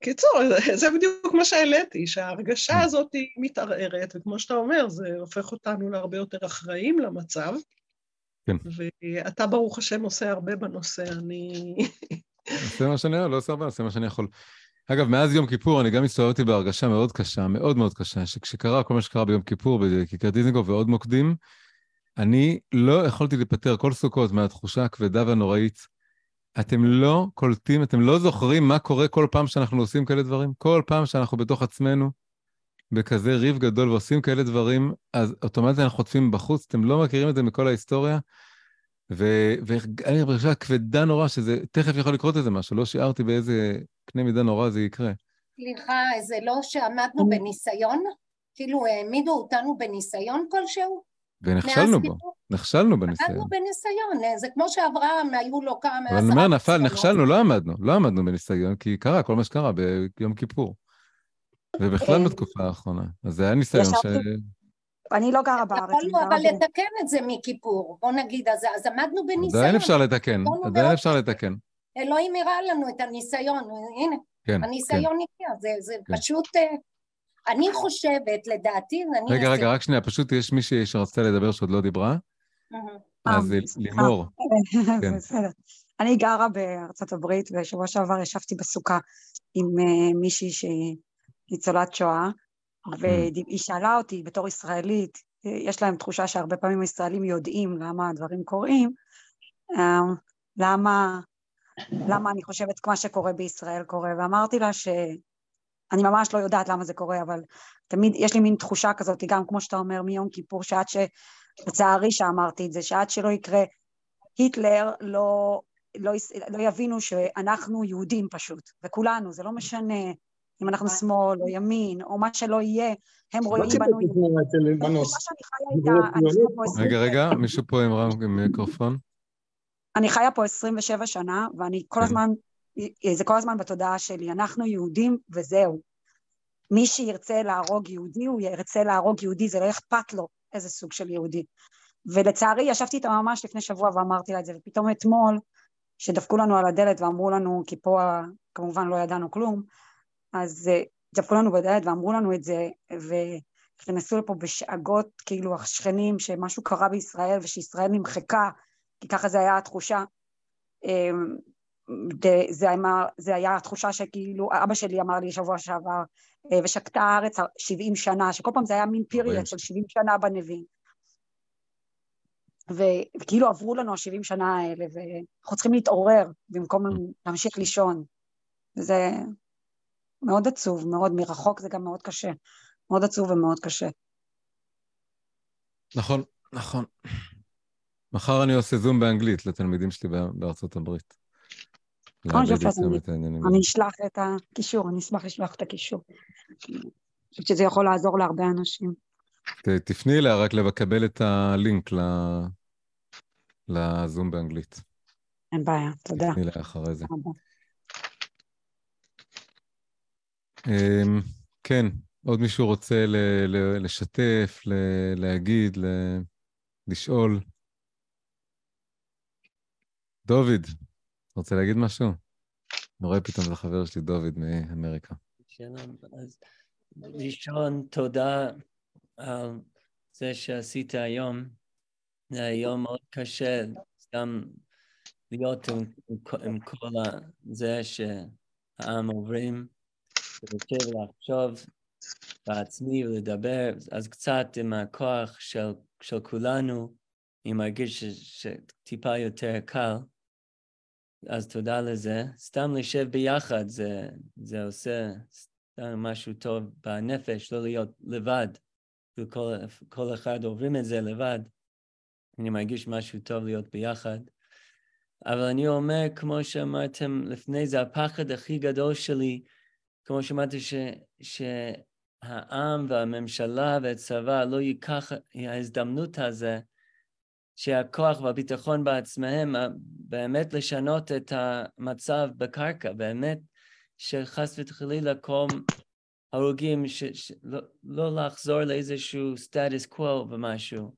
קיצור, זה בדיוק מה שהעליתי, שההרגשה mm. הזאת היא מתערערת, וכמו שאתה אומר, זה הופך אותנו להרבה יותר אחראים למצב. כן. ואתה, ברוך השם, עושה הרבה בנושא, אני... עושה מה שאני לא עושה הרבה, עושה מה שאני יכול. אגב, מאז יום כיפור אני גם הסתובבתי בהרגשה מאוד קשה, מאוד מאוד קשה, שכשקרה כל מה שקרה ביום כיפור בכיכר דיזנגוף ועוד מוקדים, אני לא יכולתי להיפטר כל סוכות מהתחושה הכבדה והנוראית אתם לא קולטים, אתם לא זוכרים מה קורה כל פעם שאנחנו עושים כאלה דברים? כל פעם שאנחנו בתוך עצמנו, בכזה ריב גדול ועושים כאלה דברים, אז אוטומטית אנחנו חוטפים בחוץ, אתם לא מכירים את זה מכל ההיסטוריה, ואני חושב כבדה נורא שזה תכף יכול לקרות איזה משהו, לא שיערתי באיזה קנה מידה נורא זה יקרה. סליחה, זה לא שעמדנו בניסיון? כאילו העמידו אותנו בניסיון כלשהו? ונכשלנו בו, נכשלנו בניסיון. עמדנו בניסיון, זה כמו שאברהם, היו לו כמה... אבל אני אומר, נפל, נכשלנו, לא עמדנו, לא עמדנו בניסיון, כי קרה כל מה שקרה ביום כיפור. ובכלל אה, בתקופה האחרונה. אז זה היה ניסיון ש... אני לא גרה בארץ. יכולנו אבל לתקן את זה מכיפור, בוא נגיד, אז, אז עמדנו בניסיון. עדיין אפשר לתקן, עדיין אפשר לתקן. אלוהים הראה לנו את הניסיון, הנה, כן, הניסיון כן. הגיע, זה, זה כן. פשוט אה, אני חושבת, לדעתי, אני... רגע, רגע, רק שנייה, פשוט יש מישהי שרצתה לדבר שעוד לא דיברה. אז אה, לימור. כן. בסדר. אני גרה בארצות הברית, ובשבוע שעבר ישבתי בסוכה עם אה, מישהי שהיא ניצולת שואה, והיא שאלה אותי, בתור ישראלית, יש להם תחושה שהרבה פעמים ישראלים יודעים למה הדברים קורים, אה, למה, למה אני חושבת מה שקורה בישראל קורה, ואמרתי לה ש... אני ממש לא יודעת למה זה קורה, אבל תמיד יש לי מין תחושה כזאת, גם כמו שאתה אומר מיום כיפור, שעד ש... לצערי שאמרתי את זה, שעד שלא יקרה היטלר, לא, לא, לא יבינו שאנחנו יהודים פשוט, וכולנו, זה לא משנה אם אנחנו שמאל או ימין, או מה שלא יהיה, הם רואים בנו... רגע, רגע, מישהו פה עם מיקרופון? אני חיה פה 27 שנה, ואני כל כן. הזמן זה כל הזמן בתודעה שלי, אנחנו יהודים וזהו. מי שירצה להרוג יהודי, הוא ירצה להרוג יהודי, זה לא אכפת לו איזה סוג של יהודי. ולצערי, ישבתי איתה ממש לפני שבוע ואמרתי לה את זה, ופתאום אתמול, שדפקו לנו על הדלת ואמרו לנו, כי פה כמובן לא ידענו כלום, אז אה, דפקו לנו בדלת ואמרו לנו את זה, ונכנסו לפה בשאגות, כאילו השכנים, שמשהו קרה בישראל ושישראל נמחקה, כי ככה זה היה התחושה. זה, אמר, זה היה התחושה שכאילו, אבא שלי אמר לי שבוע שעבר, אה, ושקטה הארץ 70 שנה, שכל פעם זה היה מין פיריאט של 70 שנה בנביאים. וכאילו עברו לנו ה-70 שנה האלה, ואנחנו צריכים להתעורר במקום להמשיך לישון. וזה מאוד עצוב, מאוד, מרחוק זה גם מאוד קשה. מאוד עצוב ומאוד קשה. נכון, נכון. מחר אני עושה זום באנגלית לתלמידים שלי בארצות הברית. נכון, אני אשלח את הקישור, אני אשמח לשלוח את הקישור. אני חושבת שזה יכול לעזור להרבה אנשים. תפני אליה רק לקבל את הלינק לזום באנגלית. אין בעיה, תודה. תפני אליה אחרי זה. אמ, כן, עוד מישהו רוצה לשתף, להגיד, לשאול? דוד, רוצה להגיד משהו? אני רואה פתאום את החבר שלי, דוד, מאמריקה. שלום. אז ראשון, תודה על זה שעשית היום. זה היום מאוד קשה, סתם להיות עם, עם כל זה שהעם עוברים, ולשב ולחשוב בעצמי ולדבר, אז קצת עם הכוח של, של כולנו, אני מרגיש שטיפה יותר קל. אז תודה לזה. סתם לשב ביחד, זה, זה עושה סתם משהו טוב בנפש, לא להיות לבד. וכל כל אחד עוברים את זה לבד. אני מרגיש משהו טוב להיות ביחד. אבל אני אומר, כמו שאמרתם לפני זה, הפחד הכי גדול שלי, כמו שאמרתי, שהעם והממשלה והצבא לא ייקח ההזדמנות הזה שהכוח והביטחון בעצמם באמת לשנות את המצב בקרקע, באמת שחס וחלילה כל הרוגים, ש, ש, לא, לא לחזור לאיזשהו סטטוס קוו ומשהו.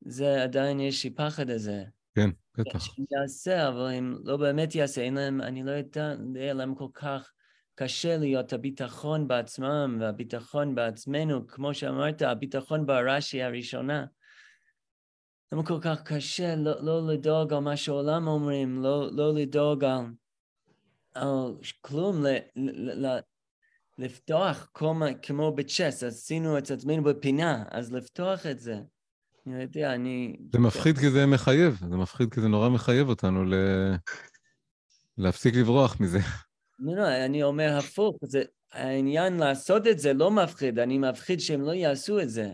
זה עדיין יש לי פחד הזה. כן, בטח. שהם יעשה, אבל אם לא באמת יעשה, אין להם, אני לא יודע, יהיה להם כל כך קשה להיות הביטחון בעצמם והביטחון בעצמנו, כמו שאמרת, הביטחון ברש"י הראשונה. למה כל כך קשה לא, לא לדאוג על מה שהעולם אומרים, לא, לא לדאוג על, על כלום, ל, ל, ל, לפתוח כמו, כמו בצ'ס, עשינו את עצמנו בפינה, אז לפתוח את זה. אני יודע, אני... זה מפחיד כי זה מחייב, זה מפחיד כי זה נורא מחייב אותנו ל... להפסיק לברוח מזה. לא, לא, אני אומר הפוך, זה, העניין לעשות את זה לא מפחיד, אני מפחיד שהם לא יעשו את זה.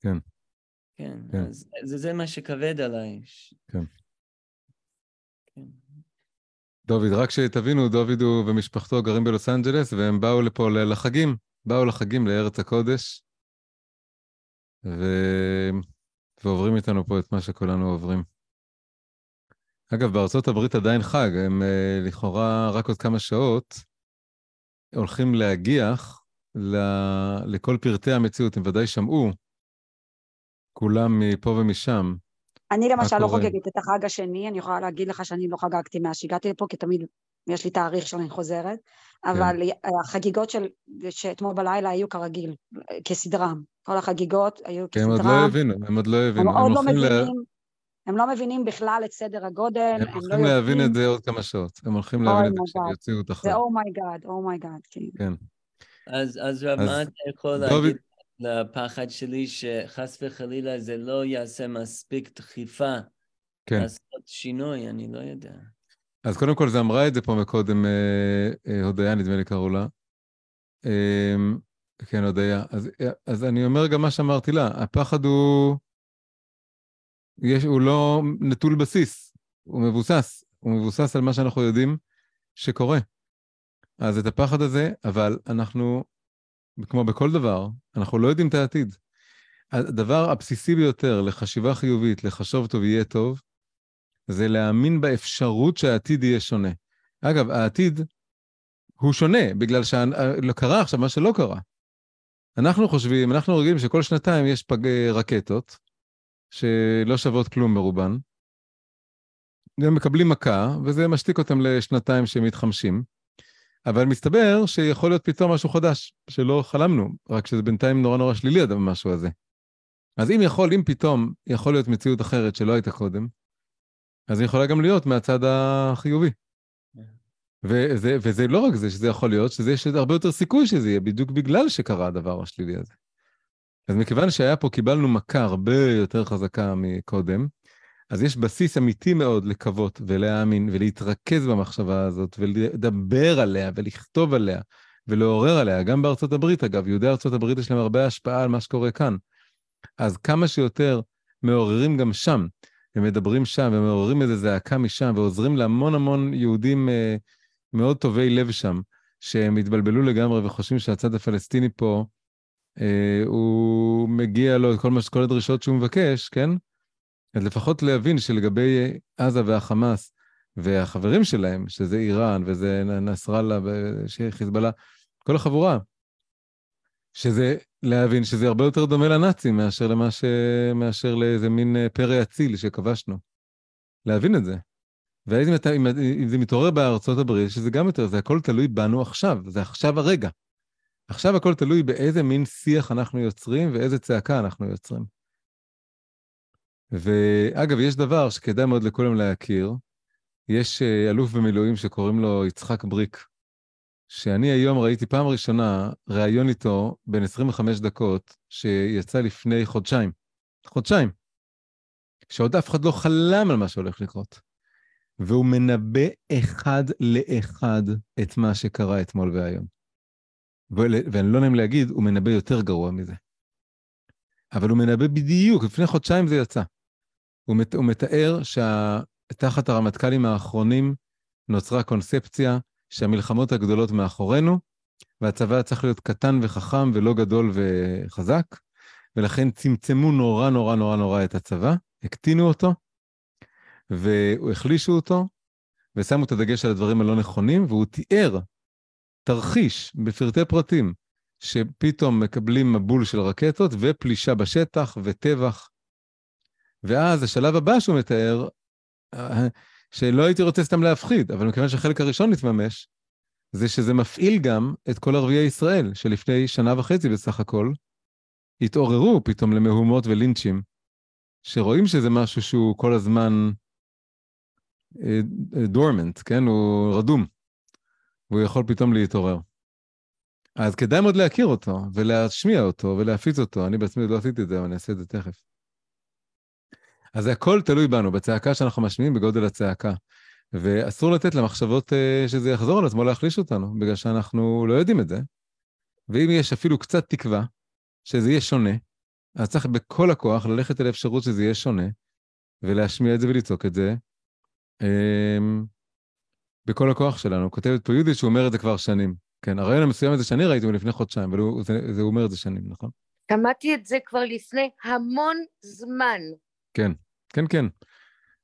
כן. כן, כן. אז זה, זה מה שכבד עליי. כן. כן. דוד, רק שתבינו, דוד הוא ומשפחתו גרים בלוס אנג'לס, והם באו לפה לחגים, באו לחגים לארץ הקודש, ו... ועוברים איתנו פה את מה שכולנו עוברים. אגב, בארצות הברית עדיין חג, הם אה, לכאורה רק עוד כמה שעות הולכים להגיח ל... לכל פרטי המציאות, הם ודאי שמעו כולם מפה ומשם. אני למשל לא חוגגת את החג השני, אני יכולה להגיד לך שאני לא חגגתי מאז שהגעתי לפה, כי תמיד יש לי תאריך שאני חוזרת, אבל כן. החגיגות של, שאתמול בלילה היו כרגיל, כסדרם. כל החגיגות היו כסדרם. הם עוד לא הבינו, הם עוד לא הבינו. הם, הם עוד לא מבינים, לה... הם לא מבינים בכלל את סדר הגודל. הם, הם הולכים לא להבין את זה עוד כמה שעות. הם הולכים להבין את זה כשהם יוציאו את החג. זה אומייגאד, אומייגאד, כן. כן. אז, אז מה אתה יכול להגיד לפחד שלי שחס וחלילה זה לא יעשה מספיק דחיפה כן. לעשות שינוי, אני לא יודע. אז קודם כל, זה אמרה את זה פה מקודם, אה, אה, הודיה, נדמה לי קראו לה. אה, כן, הודיה. אז, אז אני אומר גם מה שאמרתי לה, הפחד הוא... יש, הוא לא נטול בסיס, הוא מבוסס. הוא מבוסס על מה שאנחנו יודעים שקורה. אז את הפחד הזה, אבל אנחנו כמו בכל דבר, אנחנו לא יודעים את העתיד. הדבר הבסיסי ביותר לחשיבה חיובית, לחשוב טוב יהיה טוב, זה להאמין באפשרות שהעתיד יהיה שונה. אגב, העתיד הוא שונה, בגלל שקרה עכשיו מה שלא קרה. אנחנו חושבים, אנחנו רגילים שכל שנתיים יש פג... רקטות, שלא שוות כלום ברובן. הם מקבלים מכה, וזה משתיק אותם לשנתיים שהם מתחמשים. אבל מסתבר שיכול להיות פתאום משהו חדש, שלא חלמנו, רק שזה בינתיים נורא נורא שלילי המשהו הזה. אז אם יכול, אם פתאום יכול להיות מציאות אחרת שלא הייתה קודם, אז היא יכולה גם להיות מהצד החיובי. וזה, וזה לא רק זה שזה יכול להיות, שזה יש הרבה יותר סיכוי שזה יהיה, בדיוק בגלל שקרה הדבר השלילי הזה. אז מכיוון שהיה פה, קיבלנו מכה הרבה יותר חזקה מקודם, אז יש בסיס אמיתי מאוד לקוות ולהאמין ולהתרכז במחשבה הזאת ולדבר עליה ולכתוב עליה ולעורר עליה, גם בארצות הברית, אגב, יהודי ארצות הברית יש להם הרבה השפעה על מה שקורה כאן. אז כמה שיותר מעוררים גם שם, ומדברים שם, ומעוררים איזו זעקה משם, ועוזרים להמון המון יהודים אה, מאוד טובי לב שם, שהם התבלבלו לגמרי וחושבים שהצד הפלסטיני פה, אה, הוא מגיע לו את כל, כל הדרישות שהוא מבקש, כן? אז לפחות להבין שלגבי עזה והחמאס והחברים שלהם, שזה איראן וזה נסראללה וחיזבאללה, כל החבורה, שזה להבין שזה הרבה יותר דומה לנאצים מאשר, ש... מאשר לאיזה מין אה, פרא אציל שכבשנו. להבין את זה. ואז אם, אם, אם זה מתעורר בארצות הברית, שזה גם יותר, זה הכל תלוי בנו עכשיו, זה עכשיו הרגע. עכשיו הכל תלוי באיזה מין שיח אנחנו יוצרים ואיזה צעקה אנחנו יוצרים. ואגב, יש דבר שכדאי מאוד לכולם להכיר, יש אה, אלוף במילואים שקוראים לו יצחק בריק, שאני היום ראיתי פעם ראשונה ראיון איתו בין 25 דקות, שיצא לפני חודשיים. חודשיים. שעוד אף אחד לא חלם על מה שהולך לקרות. והוא מנבא אחד לאחד את מה שקרה אתמול והיום. ואני לא נעים להגיד, הוא מנבא יותר גרוע מזה. אבל הוא מנבא בדיוק, לפני חודשיים זה יצא. הוא, מת, הוא מתאר שתחת הרמטכ"לים האחרונים נוצרה קונספציה שהמלחמות הגדולות מאחורינו, והצבא צריך להיות קטן וחכם ולא גדול וחזק, ולכן צמצמו נורא נורא נורא נורא את הצבא, הקטינו אותו, והחלישו אותו, ושמו את הדגש על הדברים הלא נכונים, והוא תיאר תרחיש בפרטי פרטים, שפתאום מקבלים מבול של רקטות ופלישה בשטח וטבח. ואז השלב הבא שהוא מתאר, שלא הייתי רוצה סתם להפחיד, אבל מכיוון שהחלק הראשון מתממש, זה שזה מפעיל גם את כל ערביי ישראל, שלפני שנה וחצי בסך הכל, התעוררו פתאום למהומות ולינצ'ים, שרואים שזה משהו שהוא כל הזמן דורמנט, אה, כן? הוא רדום, והוא יכול פתאום להתעורר. אז כדאי מאוד להכיר אותו, ולהשמיע אותו, ולהפיץ אותו. אני בעצמי לא עשיתי את זה, אבל אני אעשה את זה תכף. אז הכל תלוי בנו, בצעקה שאנחנו משמיעים, בגודל הצעקה. ואסור לתת למחשבות uh, שזה יחזור על עצמו להחליש אותנו, בגלל שאנחנו לא יודעים את זה. ואם יש אפילו קצת תקווה שזה יהיה שונה, אז צריך בכל הכוח ללכת אל האפשרות שזה יהיה שונה, ולהשמיע את זה ולצעוק את זה um, בכל הכוח שלנו. כותבת פה יהודית שהוא אומר את זה כבר שנים. כן, הרעיון המסוים הזה שאני ראיתי הוא לפני חודשיים, אבל הוא, זה, זה, אומר את זה שנים, נכון? שמעתי את זה כבר לפני המון זמן. כן. כן, כן.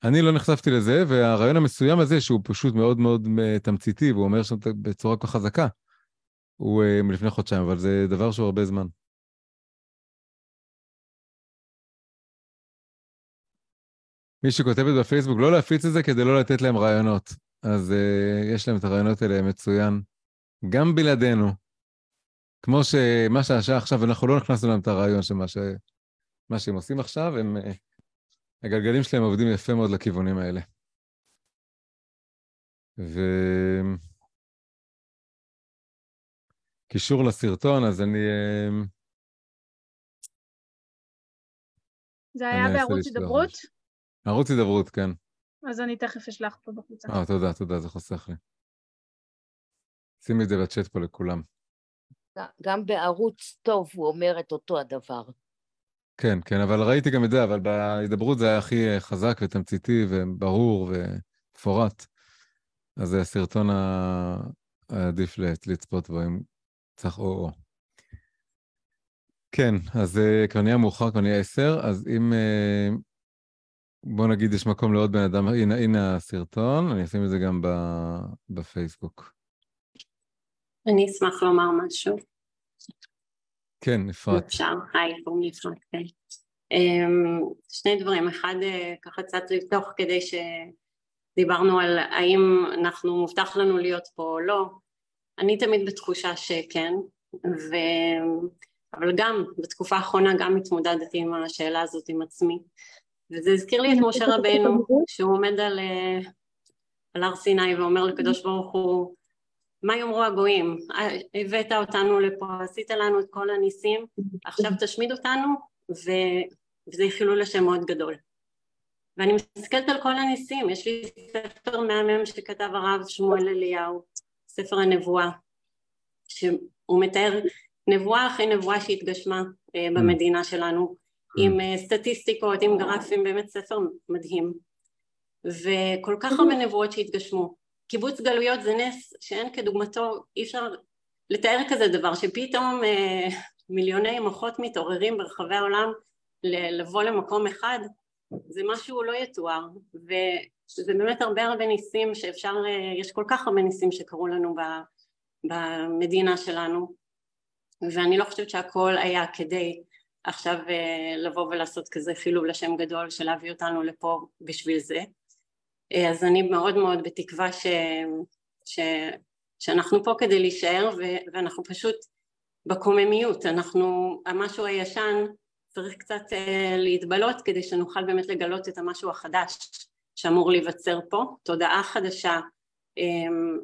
אני לא נחשפתי לזה, והרעיון המסוים הזה, שהוא פשוט מאוד מאוד אה, תמציתי, והוא אומר שם בצורה כל כך חזקה, הוא אה, מלפני חודשיים, אבל זה דבר שהוא הרבה זמן. מי שכותבת בפייסבוק, לא להפיץ את זה כדי לא לתת להם רעיונות. אז uh, יש להם את הרעיונות האלה מצוין, גם בלעדינו. כמו שמה שהשעה עכשיו, אנחנו לא נכנסנו להם את הרעיון של מה, שהם עושים עכשיו, הם... Uh, הגלגלים שלהם עובדים יפה מאוד לכיוונים האלה. ו... קישור לסרטון, אז אני... אמ, זה היה בערוץ הידברות? ערוץ הידברות, כן. אז אני תכף אשלח פה בחוצה. אה, תודה, תודה, זה חוסך לי. שימי את זה בצ'אט פה לכולם. גם בערוץ טוב הוא אומר את אותו הדבר. כן, כן, אבל ראיתי גם את זה, אבל בהידברות זה היה הכי חזק ותמציתי וברור ומפורט. אז זה הסרטון העדיף לצפות בו, אם צריך או-או. כן, אז אה, כבר נהיה מאוחר, כבר נהיה עשר, אז אם... אה, בוא נגיד יש מקום לעוד בן אדם, הנה, הנה הסרטון, אני אשים את זה גם בפייסבוק. אני אשמח לומר משהו. כן, אפרת. אפשר, היי, קוראים לי אפרת, כן. אמ, שני דברים, אחד אה, ככה קצת לתוך כדי שדיברנו על האם אנחנו, מובטח לנו להיות פה או לא, אני תמיד בתחושה שכן, ו... אבל גם בתקופה האחרונה גם התמודדתי עם השאלה הזאת עם עצמי, וזה הזכיר לי את משה רבנו, שהוא עומד על, אה, על הר סיני ואומר לקדוש ברוך הוא, מה יאמרו הגויים? הבאת אותנו לפה, עשית לנו את כל הניסים, עכשיו תשמיד אותנו, ו... וזה חילול השם מאוד גדול. ואני מסתכלת על כל הניסים, יש לי ספר מהמם שכתב הרב שמואל אליהו, ספר הנבואה, שהוא מתאר נבואה אחרי נבואה שהתגשמה אה, במדינה שלנו, עם אה, סטטיסטיקות, עם גרפים, באמת ספר מדהים. וכל כך הרבה נבואות שהתגשמו. קיבוץ גלויות זה נס שאין כדוגמתו, אי אפשר לתאר כזה דבר, שפתאום אה, מיליוני מוחות מתעוררים ברחבי העולם לבוא למקום אחד, זה משהו לא יתואר, וזה באמת הרבה הרבה ניסים שאפשר, אה, יש כל כך הרבה ניסים שקרו לנו במדינה שלנו, ואני לא חושבת שהכל היה כדי עכשיו אה, לבוא ולעשות כזה חילול לשם גדול של להביא אותנו לפה בשביל זה. אה, אז אני מאוד מאוד בתקווה ש, ש, שאנחנו פה כדי להישאר ו, ואנחנו פשוט בקוממיות, אנחנו, המשהו הישן צריך קצת uh, להתבלות כדי שנוכל באמת לגלות את המשהו החדש שאמור להיווצר פה, תודעה חדשה, um,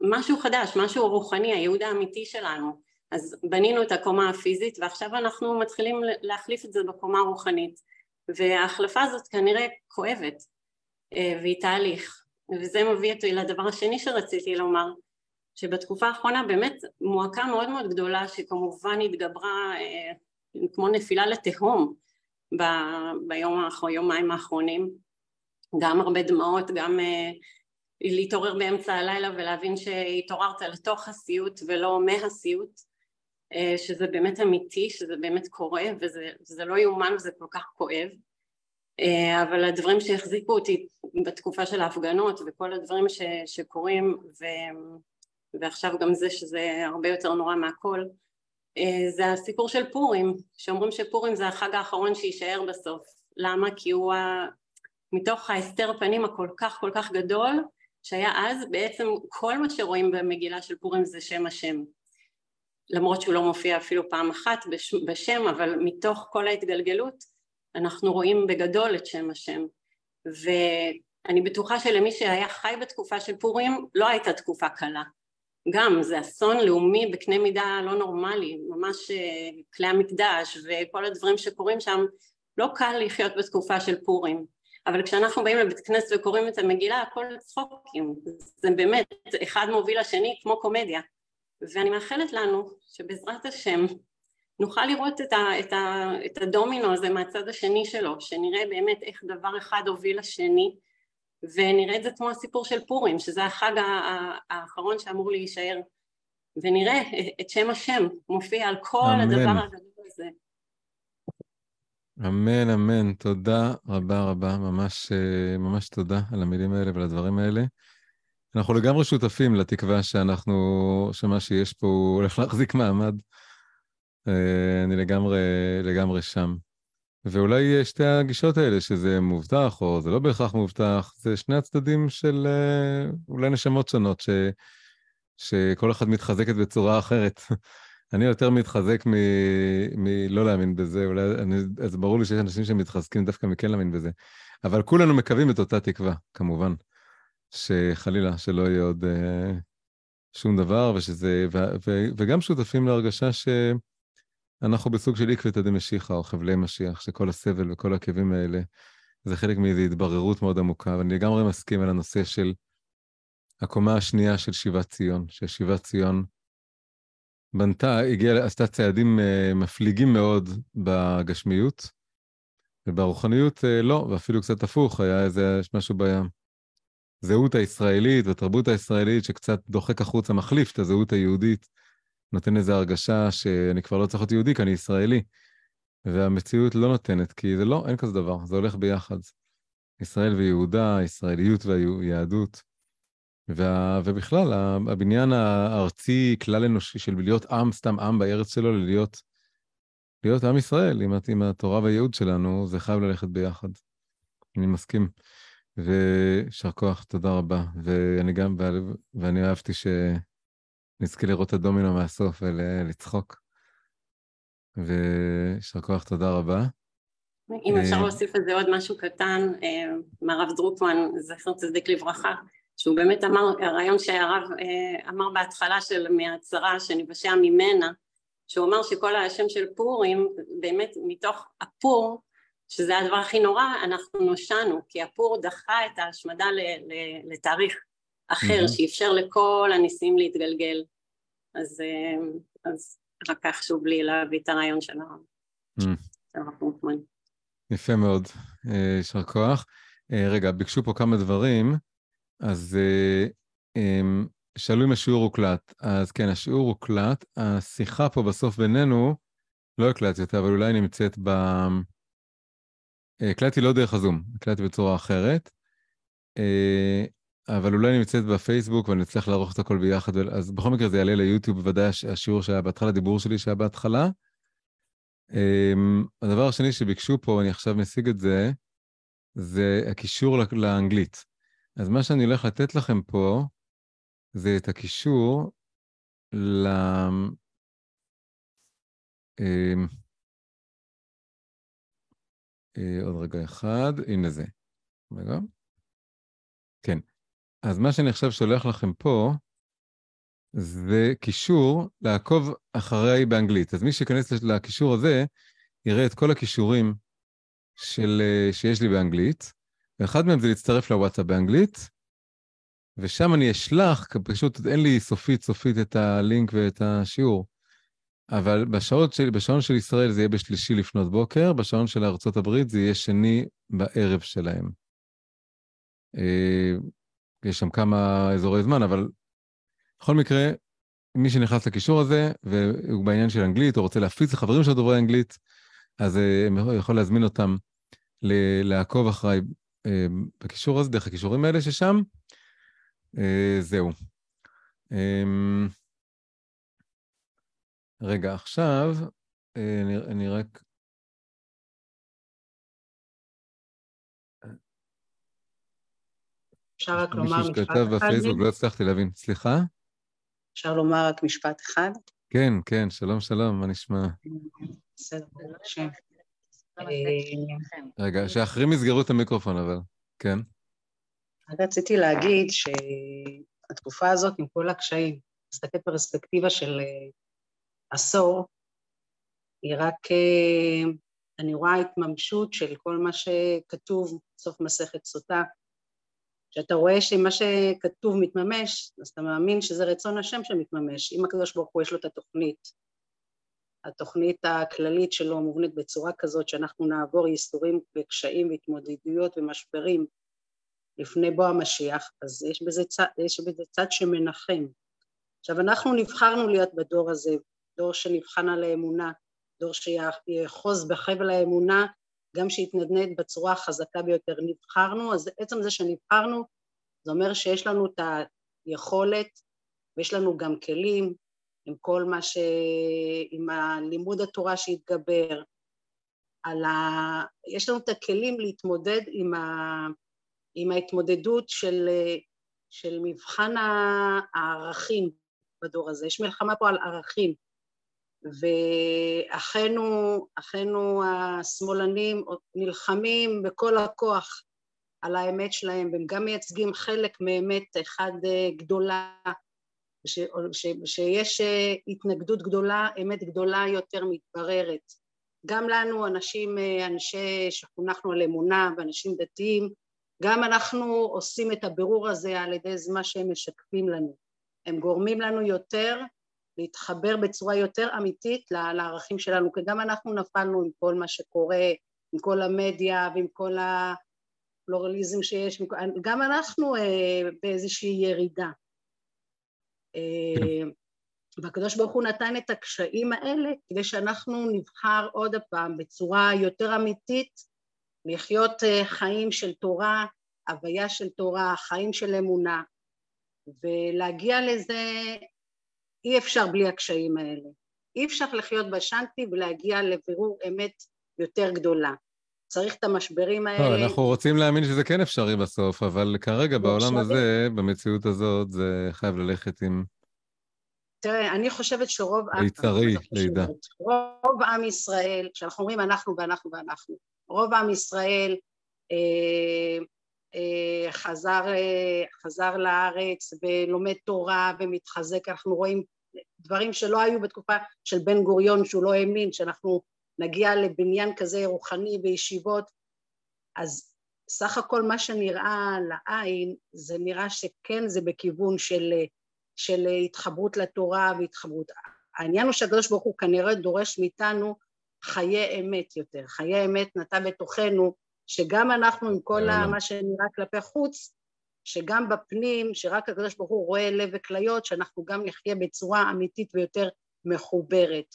משהו חדש, משהו רוחני, הייעוד האמיתי שלנו. אז בנינו את הקומה הפיזית ועכשיו אנחנו מתחילים להחליף את זה בקומה הרוחנית וההחלפה הזאת כנראה כואבת והיא תהליך. וזה מביא אותי לדבר השני שרציתי לומר שבתקופה האחרונה באמת מועקה מאוד מאוד גדולה שכמובן התגברה uh, כמו נפילה לתהום ב- ביום האחרון, יומיים האחרונים, גם הרבה דמעות, גם uh, להתעורר באמצע הלילה ולהבין שהתעוררת לתוך הסיוט ולא מהסיוט, שזה באמת אמיתי, שזה באמת קורה וזה, לא יאומן וזה כל כך כואב, אבל הדברים שהחזיקו אותי בתקופה של ההפגנות וכל הדברים ש, שקורים ו, ועכשיו גם זה שזה הרבה יותר נורא מהכל אה, זה הסיפור של פורים, שאומרים שפורים זה החג האחרון שיישאר בסוף. למה? כי הוא ה... מתוך ההסתר פנים הכל כך כל כך גדול, שהיה אז בעצם כל מה שרואים במגילה של פורים זה שם השם. למרות שהוא לא מופיע אפילו פעם אחת בשם, אבל מתוך כל ההתגלגלות אנחנו רואים בגדול את שם השם. ואני בטוחה שלמי שהיה חי בתקופה של פורים לא הייתה תקופה קלה. גם זה אסון לאומי בקנה מידה לא נורמלי, ממש אה, כלי המקדש וכל הדברים שקורים שם, לא קל לחיות בתקופה של פורים, אבל כשאנחנו באים לבית כנסת וקוראים את המגילה הכל צחוקים, זה באמת אחד מוביל לשני כמו קומדיה, ואני מאחלת לנו שבעזרת השם נוכל לראות את, ה, את, ה, את הדומינו הזה מהצד השני שלו, שנראה באמת איך דבר אחד הוביל לשני ונראה את זה כמו הסיפור של פורים, שזה החג האחרון שאמור להישאר, ונראה את שם השם מופיע על כל אמן. הדבר הגדול הזה. אמן, אמן. תודה רבה רבה, ממש, ממש תודה על המילים האלה ועל הדברים האלה. אנחנו לגמרי שותפים לתקווה שאנחנו, שמה שיש פה הוא הולך להחזיק מעמד. אה, אני לגמרי, לגמרי שם. ואולי שתי הגישות האלה, שזה מובטח או זה לא בהכרח מובטח, זה שני הצדדים של אה, אולי נשמות שונות, ש, שכל אחת מתחזקת בצורה אחרת. אני יותר מתחזק מלא להאמין בזה, אולי, אני, אז ברור לי שיש אנשים שמתחזקים דווקא מכן להאמין בזה. אבל כולנו מקווים את אותה תקווה, כמובן, שחלילה, שלא יהיה עוד uh, שום דבר, ושזה, ו, ו, וגם שותפים להרגשה ש... אנחנו בסוג של עקבתא דמשיחא, או חבלי משיח, שכל הסבל וכל הכאבים האלה, זה חלק מאיזו התבררות מאוד עמוקה, ואני לגמרי מסכים על הנושא של הקומה השנייה של שיבת ציון, ששיבת ציון בנתה, הגיעה, עשתה צעדים uh, מפליגים מאוד בגשמיות, וברוחניות uh, לא, ואפילו קצת הפוך, היה איזה משהו בזהות הישראלית, בתרבות הישראלית, שקצת דוחק החוצה, מחליף את הזהות היהודית. נותן איזו הרגשה שאני כבר לא צריך להיות יהודי, כי אני ישראלי. והמציאות לא נותנת, כי זה לא, אין כזה דבר, זה הולך ביחד. ישראל ויהודה, ישראליות והיהדות. וה, ובכלל, הבניין הארצי, כלל אנושי של להיות עם, סתם עם בארץ שלו, ללהיות להיות עם ישראל, עם, עם התורה והייעוד שלנו, זה חייב ללכת ביחד. אני מסכים. ויישר כוח, תודה רבה. ואני גם, ואני אהבתי ש... נזכה לראות את הדומינו מהסוף ולצחוק. ויישר כוח, תודה רבה. אם אפשר אה, להוסיף על זה עוד משהו קטן, אה, מהרב דרוקמן, זכר צדיק לברכה, שהוא באמת אמר, הרעיון שהרב אה, אמר בהתחלה של מההצהרה שנבשע ממנה, שהוא אמר שכל השם של פורים, באמת מתוך הפור, שזה הדבר הכי נורא, אנחנו נושענו, כי הפור דחה את ההשמדה לתאריך אחר, mm-hmm. שאפשר לכל הניסים להתגלגל. אז, אה, אז רק כך חשוב לי להביא את הרעיון של הרב פורטמן. יפה מאוד, אה, יישר כוח. רגע, ביקשו פה כמה דברים. אז אמ, שאלו אם השיעור הוקלט. אז כן, השיעור הוקלט. השיחה פה בסוף בינינו, לא הקלטתי אותה, אבל אולי נמצאת ב... הקלטתי לא דרך הזום, הקלטתי בצורה אחרת. אבל אולי נמצאת בפייסבוק ואני אצליח לערוך את הכל ביחד, אז בכל מקרה זה יעלה ליוטיוב, בוודאי השיעור שהיה בהתחלה, דיבור שלי שהיה בהתחלה. אמ, הדבר השני שביקשו פה, אני עכשיו משיג את זה, זה הקישור לאנגלית. אז מה שאני הולך לתת לכם פה, זה את הקישור ל... אה, אה, עוד רגע אחד, הנה זה. רגע. כן. אז מה שאני עכשיו שולח לכם פה, זה קישור לעקוב אחריי באנגלית. אז מי שייכנס לקישור הזה, יראה את כל הכישורים של, אה, שיש לי באנגלית. ואחד מהם זה להצטרף לוואטסאפ באנגלית, ושם אני אשלח, פשוט אין לי סופית סופית את הלינק ואת השיעור. אבל בשעות של, בשעון של ישראל זה יהיה בשלישי לפנות בוקר, בשעון של הברית זה יהיה שני בערב שלהם. יש שם כמה אזורי זמן, אבל בכל מקרה, מי שנכנס לקישור הזה, והוא בעניין של אנגלית, או רוצה להפיץ לחברים של דוברי אנגלית, אז אה, יכול להזמין אותם לעקוב אחריי אה, בקישור הזה, דרך הכישורים האלה ששם. אה, זהו. אמ, רגע, עכשיו, אני, אני רק... אפשר רק לומר משפט אחד? מישהו שכתב בפייסבוק, לא הצלחתי להבין. סליחה? אפשר לומר רק משפט אחד? כן, כן, שלום, שלום, מה נשמע? בסדר, ברוך השם. רגע, שאחרים יסגרו את המיקרופון, אבל, כן. רציתי להגיד שהתקופה הזאת, עם כל הקשיים, להסתכל פרספקטיבה של אה, עשור, היא רק, אה, אני רואה התממשות של כל מה שכתוב בסוף מסכת סוטה. כשאתה רואה שמה שכתוב מתממש, אז אתה מאמין שזה רצון השם שמתממש. אם הקדוש ברוך הוא יש לו את התוכנית התוכנית הכללית שלו מובנית בצורה כזאת שאנחנו נעבור ייסורים וקשיים והתמודדויות ומשברים לפני בוא המשיח, אז יש בזה, צד, יש בזה צד שמנחם. עכשיו אנחנו נבחרנו להיות בדור הזה, דור שנבחן על האמונה, דור שיאחוז בחבל האמונה, גם שיתנדנד בצורה החזקה ביותר. נבחרנו, אז עצם זה שנבחרנו, זה אומר שיש לנו את היכולת ויש לנו גם כלים, עם כל מה ש... עם הלימוד התורה שהתגבר, על ה... יש לנו את הכלים להתמודד עם, ה... עם ההתמודדות של, של מבחן הערכים בדור הזה. יש מלחמה פה על ערכים, ואחינו, אחינו השמאלנים נלחמים בכל הכוח על האמת שלהם, והם גם מייצגים חלק מאמת אחד גדולה ש, ש, שיש אה, התנגדות גדולה, אמת גדולה יותר מתבררת. גם לנו, אנשים, אה, אנשי שחונכנו על אמונה ואנשים דתיים, גם אנחנו עושים את הבירור הזה על ידי מה שהם משקפים לנו. הם גורמים לנו יותר להתחבר בצורה יותר אמיתית לערכים שלנו, כי גם אנחנו נפלנו עם כל מה שקורה, עם כל המדיה ועם כל הפלורליזם שיש, גם אנחנו אה, באיזושהי ירידה. אה, והקדוש ברוך הוא נתן את הקשיים האלה כדי שאנחנו נבחר עוד הפעם בצורה יותר אמיתית לחיות אה, חיים של תורה, הוויה של תורה, חיים של אמונה, ולהגיע לזה אי אפשר בלי הקשיים האלה. אי אפשר לחיות בשנטי ולהגיע לבירור אמת יותר גדולה. צריך את המשברים האלה. לא, אנחנו רוצים להאמין שזה כן אפשרי בסוף, אבל כרגע לא בעולם. הזה, במציאות הזאת, זה חייב ללכת עם... תראה, אני חושבת שרוב. ליצרי, לידה. רוב עם ישראל, כשאנחנו אומרים אנחנו ואנחנו ואנחנו, רוב עם ישראל אה, חזר, אה, חזר לארץ ולומד תורה ומתחזק, אנחנו רואים דברים שלא היו בתקופה של בן גוריון שהוא לא האמין שאנחנו נגיע לבניין כזה רוחני בישיבות אז סך הכל מה שנראה לעין זה נראה שכן זה בכיוון של, של התחברות לתורה והתחברות. העניין הוא שהקדוש ברוך הוא כנראה דורש מאיתנו חיי אמת יותר. חיי אמת נטע בתוכנו שגם אנחנו עם כל מה שנראה כלפי חוץ שגם בפנים, שרק הקדוש ברוך הוא רואה לב וכליות, שאנחנו גם נחיה בצורה אמיתית ויותר מחוברת.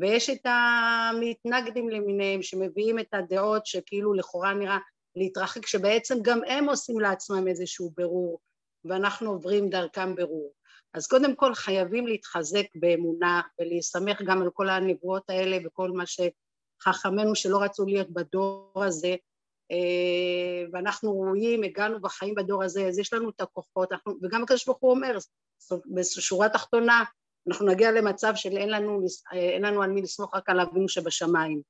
ויש את המתנגדים למיניהם שמביאים את הדעות שכאילו לכאורה נראה להתרחק, שבעצם גם הם עושים לעצמם איזשהו ברור, ואנחנו עוברים דרכם ברור. אז קודם כל חייבים להתחזק באמונה ולהסתמך גם על כל הנבואות האלה וכל מה שחכמינו שלא רצו להיות בדור הזה ואנחנו רואים, הגענו בחיים בדור הזה, אז יש לנו את הכוחות, אנחנו, וגם הקדוש ברוך הוא אומר, בשורה התחתונה, אנחנו נגיע למצב של אין לנו, אה, אין לנו על מי לסמוך רק על אבינו שבשמיים.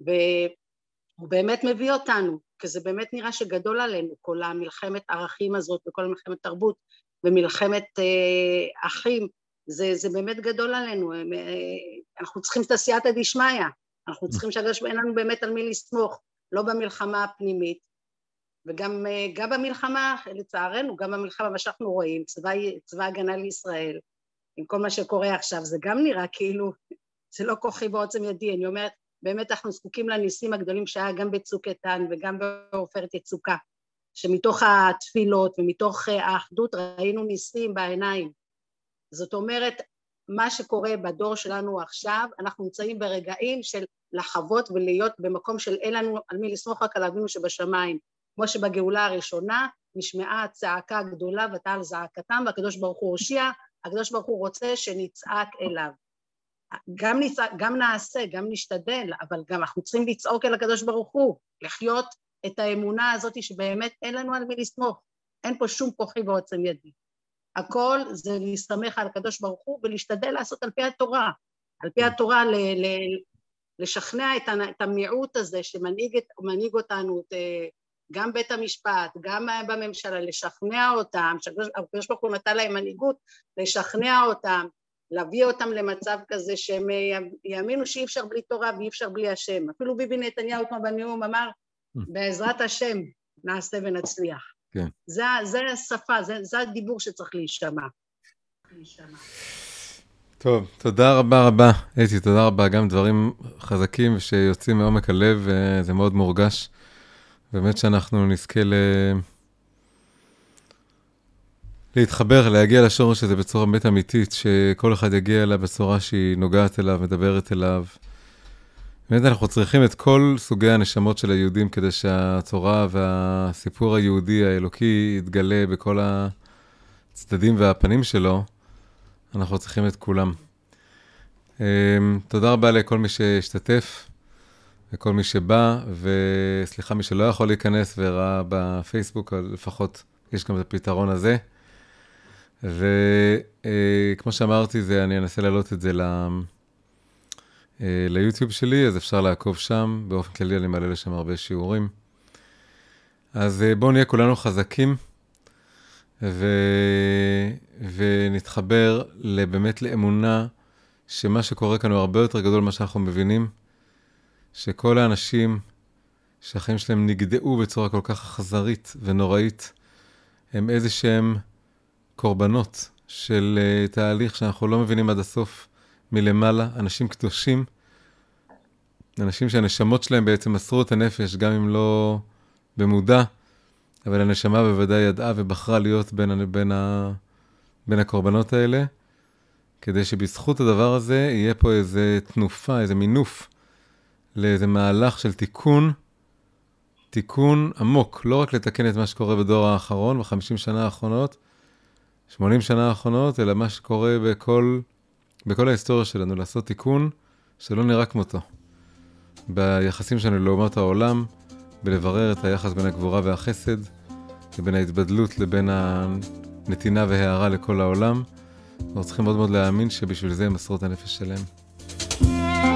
והוא באמת מביא אותנו, כי זה באמת נראה שגדול עלינו, כל המלחמת ערכים הזאת וכל המלחמת תרבות ומלחמת אה, אחים, זה, זה באמת גדול עלינו, אה, אנחנו צריכים את הסייעתא דשמיא, אנחנו צריכים שהקדוש אין לנו באמת על מי לסמוך, לא במלחמה הפנימית, וגם גם במלחמה, לצערנו, גם במלחמה, מה שאנחנו רואים, צבא, צבא הגנה לישראל, עם כל מה שקורה עכשיו, זה גם נראה כאילו, זה לא כוחי בעוצם ידי, אני אומרת, באמת אנחנו זקוקים לניסים הגדולים שהיה גם בצוק איתן וגם בעופרת יצוקה, שמתוך התפילות ומתוך האחדות ראינו ניסים בעיניים. זאת אומרת, מה שקורה בדור שלנו עכשיו, אנחנו נמצאים ברגעים של לחוות ולהיות במקום של אין לנו על מי לסמוך רק על אבינו שבשמיים. כמו שבגאולה הראשונה נשמעה הצעקה הגדולה ותעל זעקתם והקדוש ברוך הוא הושיע, הקדוש ברוך הוא רוצה שנצעק אליו. גם, נצע... גם נעשה, גם נשתדל, אבל גם אנחנו צריכים לצעוק אל הקדוש ברוך הוא, לחיות את האמונה הזאת שבאמת אין לנו על מי לסמוך, אין פה שום כוחי ועוצם ידי. הכל זה להסתמך על הקדוש ברוך הוא ולהשתדל לעשות על פי התורה, על פי התורה ל, ל, לשכנע את המיעוט הזה שמנהיג אותנו, גם בית המשפט, גם בממשלה, לשכנע אותם, שהקדוש ברוך הוא נתן להם מנהיגות, לשכנע אותם, להביא אותם למצב כזה שהם יאמינו שאי אפשר בלי תורה ואי אפשר בלי השם. אפילו ביבי נתניהו כמו בנאום אמר, בעזרת השם נעשה ונצליח. כן. זה, זה השפה, זה, זה הדיבור שצריך להישמע. טוב, תודה רבה רבה, אתי, תודה רבה. גם דברים חזקים שיוצאים מעומק הלב, וזה מאוד מורגש. באמת שאנחנו נזכה ל... להתחבר, להגיע לשורש הזה בצורה באמת אמיתית, שכל אחד יגיע אליו בצורה שהיא נוגעת אליו, מדברת אליו. באמת אנחנו צריכים את כל סוגי הנשמות של היהודים כדי שהתורה והסיפור היהודי האלוקי יתגלה בכל הצדדים והפנים שלו. אנחנו צריכים את כולם. אמ, תודה רבה לכל מי שהשתתף וכל מי שבא, וסליחה, מי שלא יכול להיכנס וראה בפייסבוק, לפחות יש גם את הפתרון הזה. וכמו שאמרתי, זה, אני אנסה להעלות את זה ל... אה, ליוטיוב שלי, אז אפשר לעקוב שם. באופן כללי אני מעלה לשם הרבה שיעורים. אז אה, בואו נהיה כולנו חזקים. ו... ונתחבר באמת לאמונה שמה שקורה כאן הוא הרבה יותר גדול ממה שאנחנו מבינים, שכל האנשים שהחיים שלהם נגדעו בצורה כל כך אכזרית ונוראית, הם איזה שהם קורבנות של uh, תהליך שאנחנו לא מבינים עד הסוף מלמעלה, אנשים קדושים, אנשים שהנשמות שלהם בעצם מסרו את הנפש, גם אם לא במודע, אבל הנשמה בוודאי ידעה ובחרה להיות בין, בין, ה, בין הקורבנות האלה, כדי שבזכות הדבר הזה יהיה פה איזה תנופה, איזה מינוף, לאיזה מהלך של תיקון, תיקון עמוק, לא רק לתקן את מה שקורה בדור האחרון, בחמישים שנה האחרונות, 80 שנה האחרונות, אלא מה שקורה בכל, בכל ההיסטוריה שלנו, לעשות תיקון שלא נראה כמותו. ביחסים שלנו לעומת העולם, בלברר את היחס בין הגבורה והחסד, לבין ההתבדלות לבין הנתינה וההערה לכל העולם. אנחנו צריכים מאוד מאוד להאמין שבשביל זה הם מסרו את הנפש שלהם. Yeah.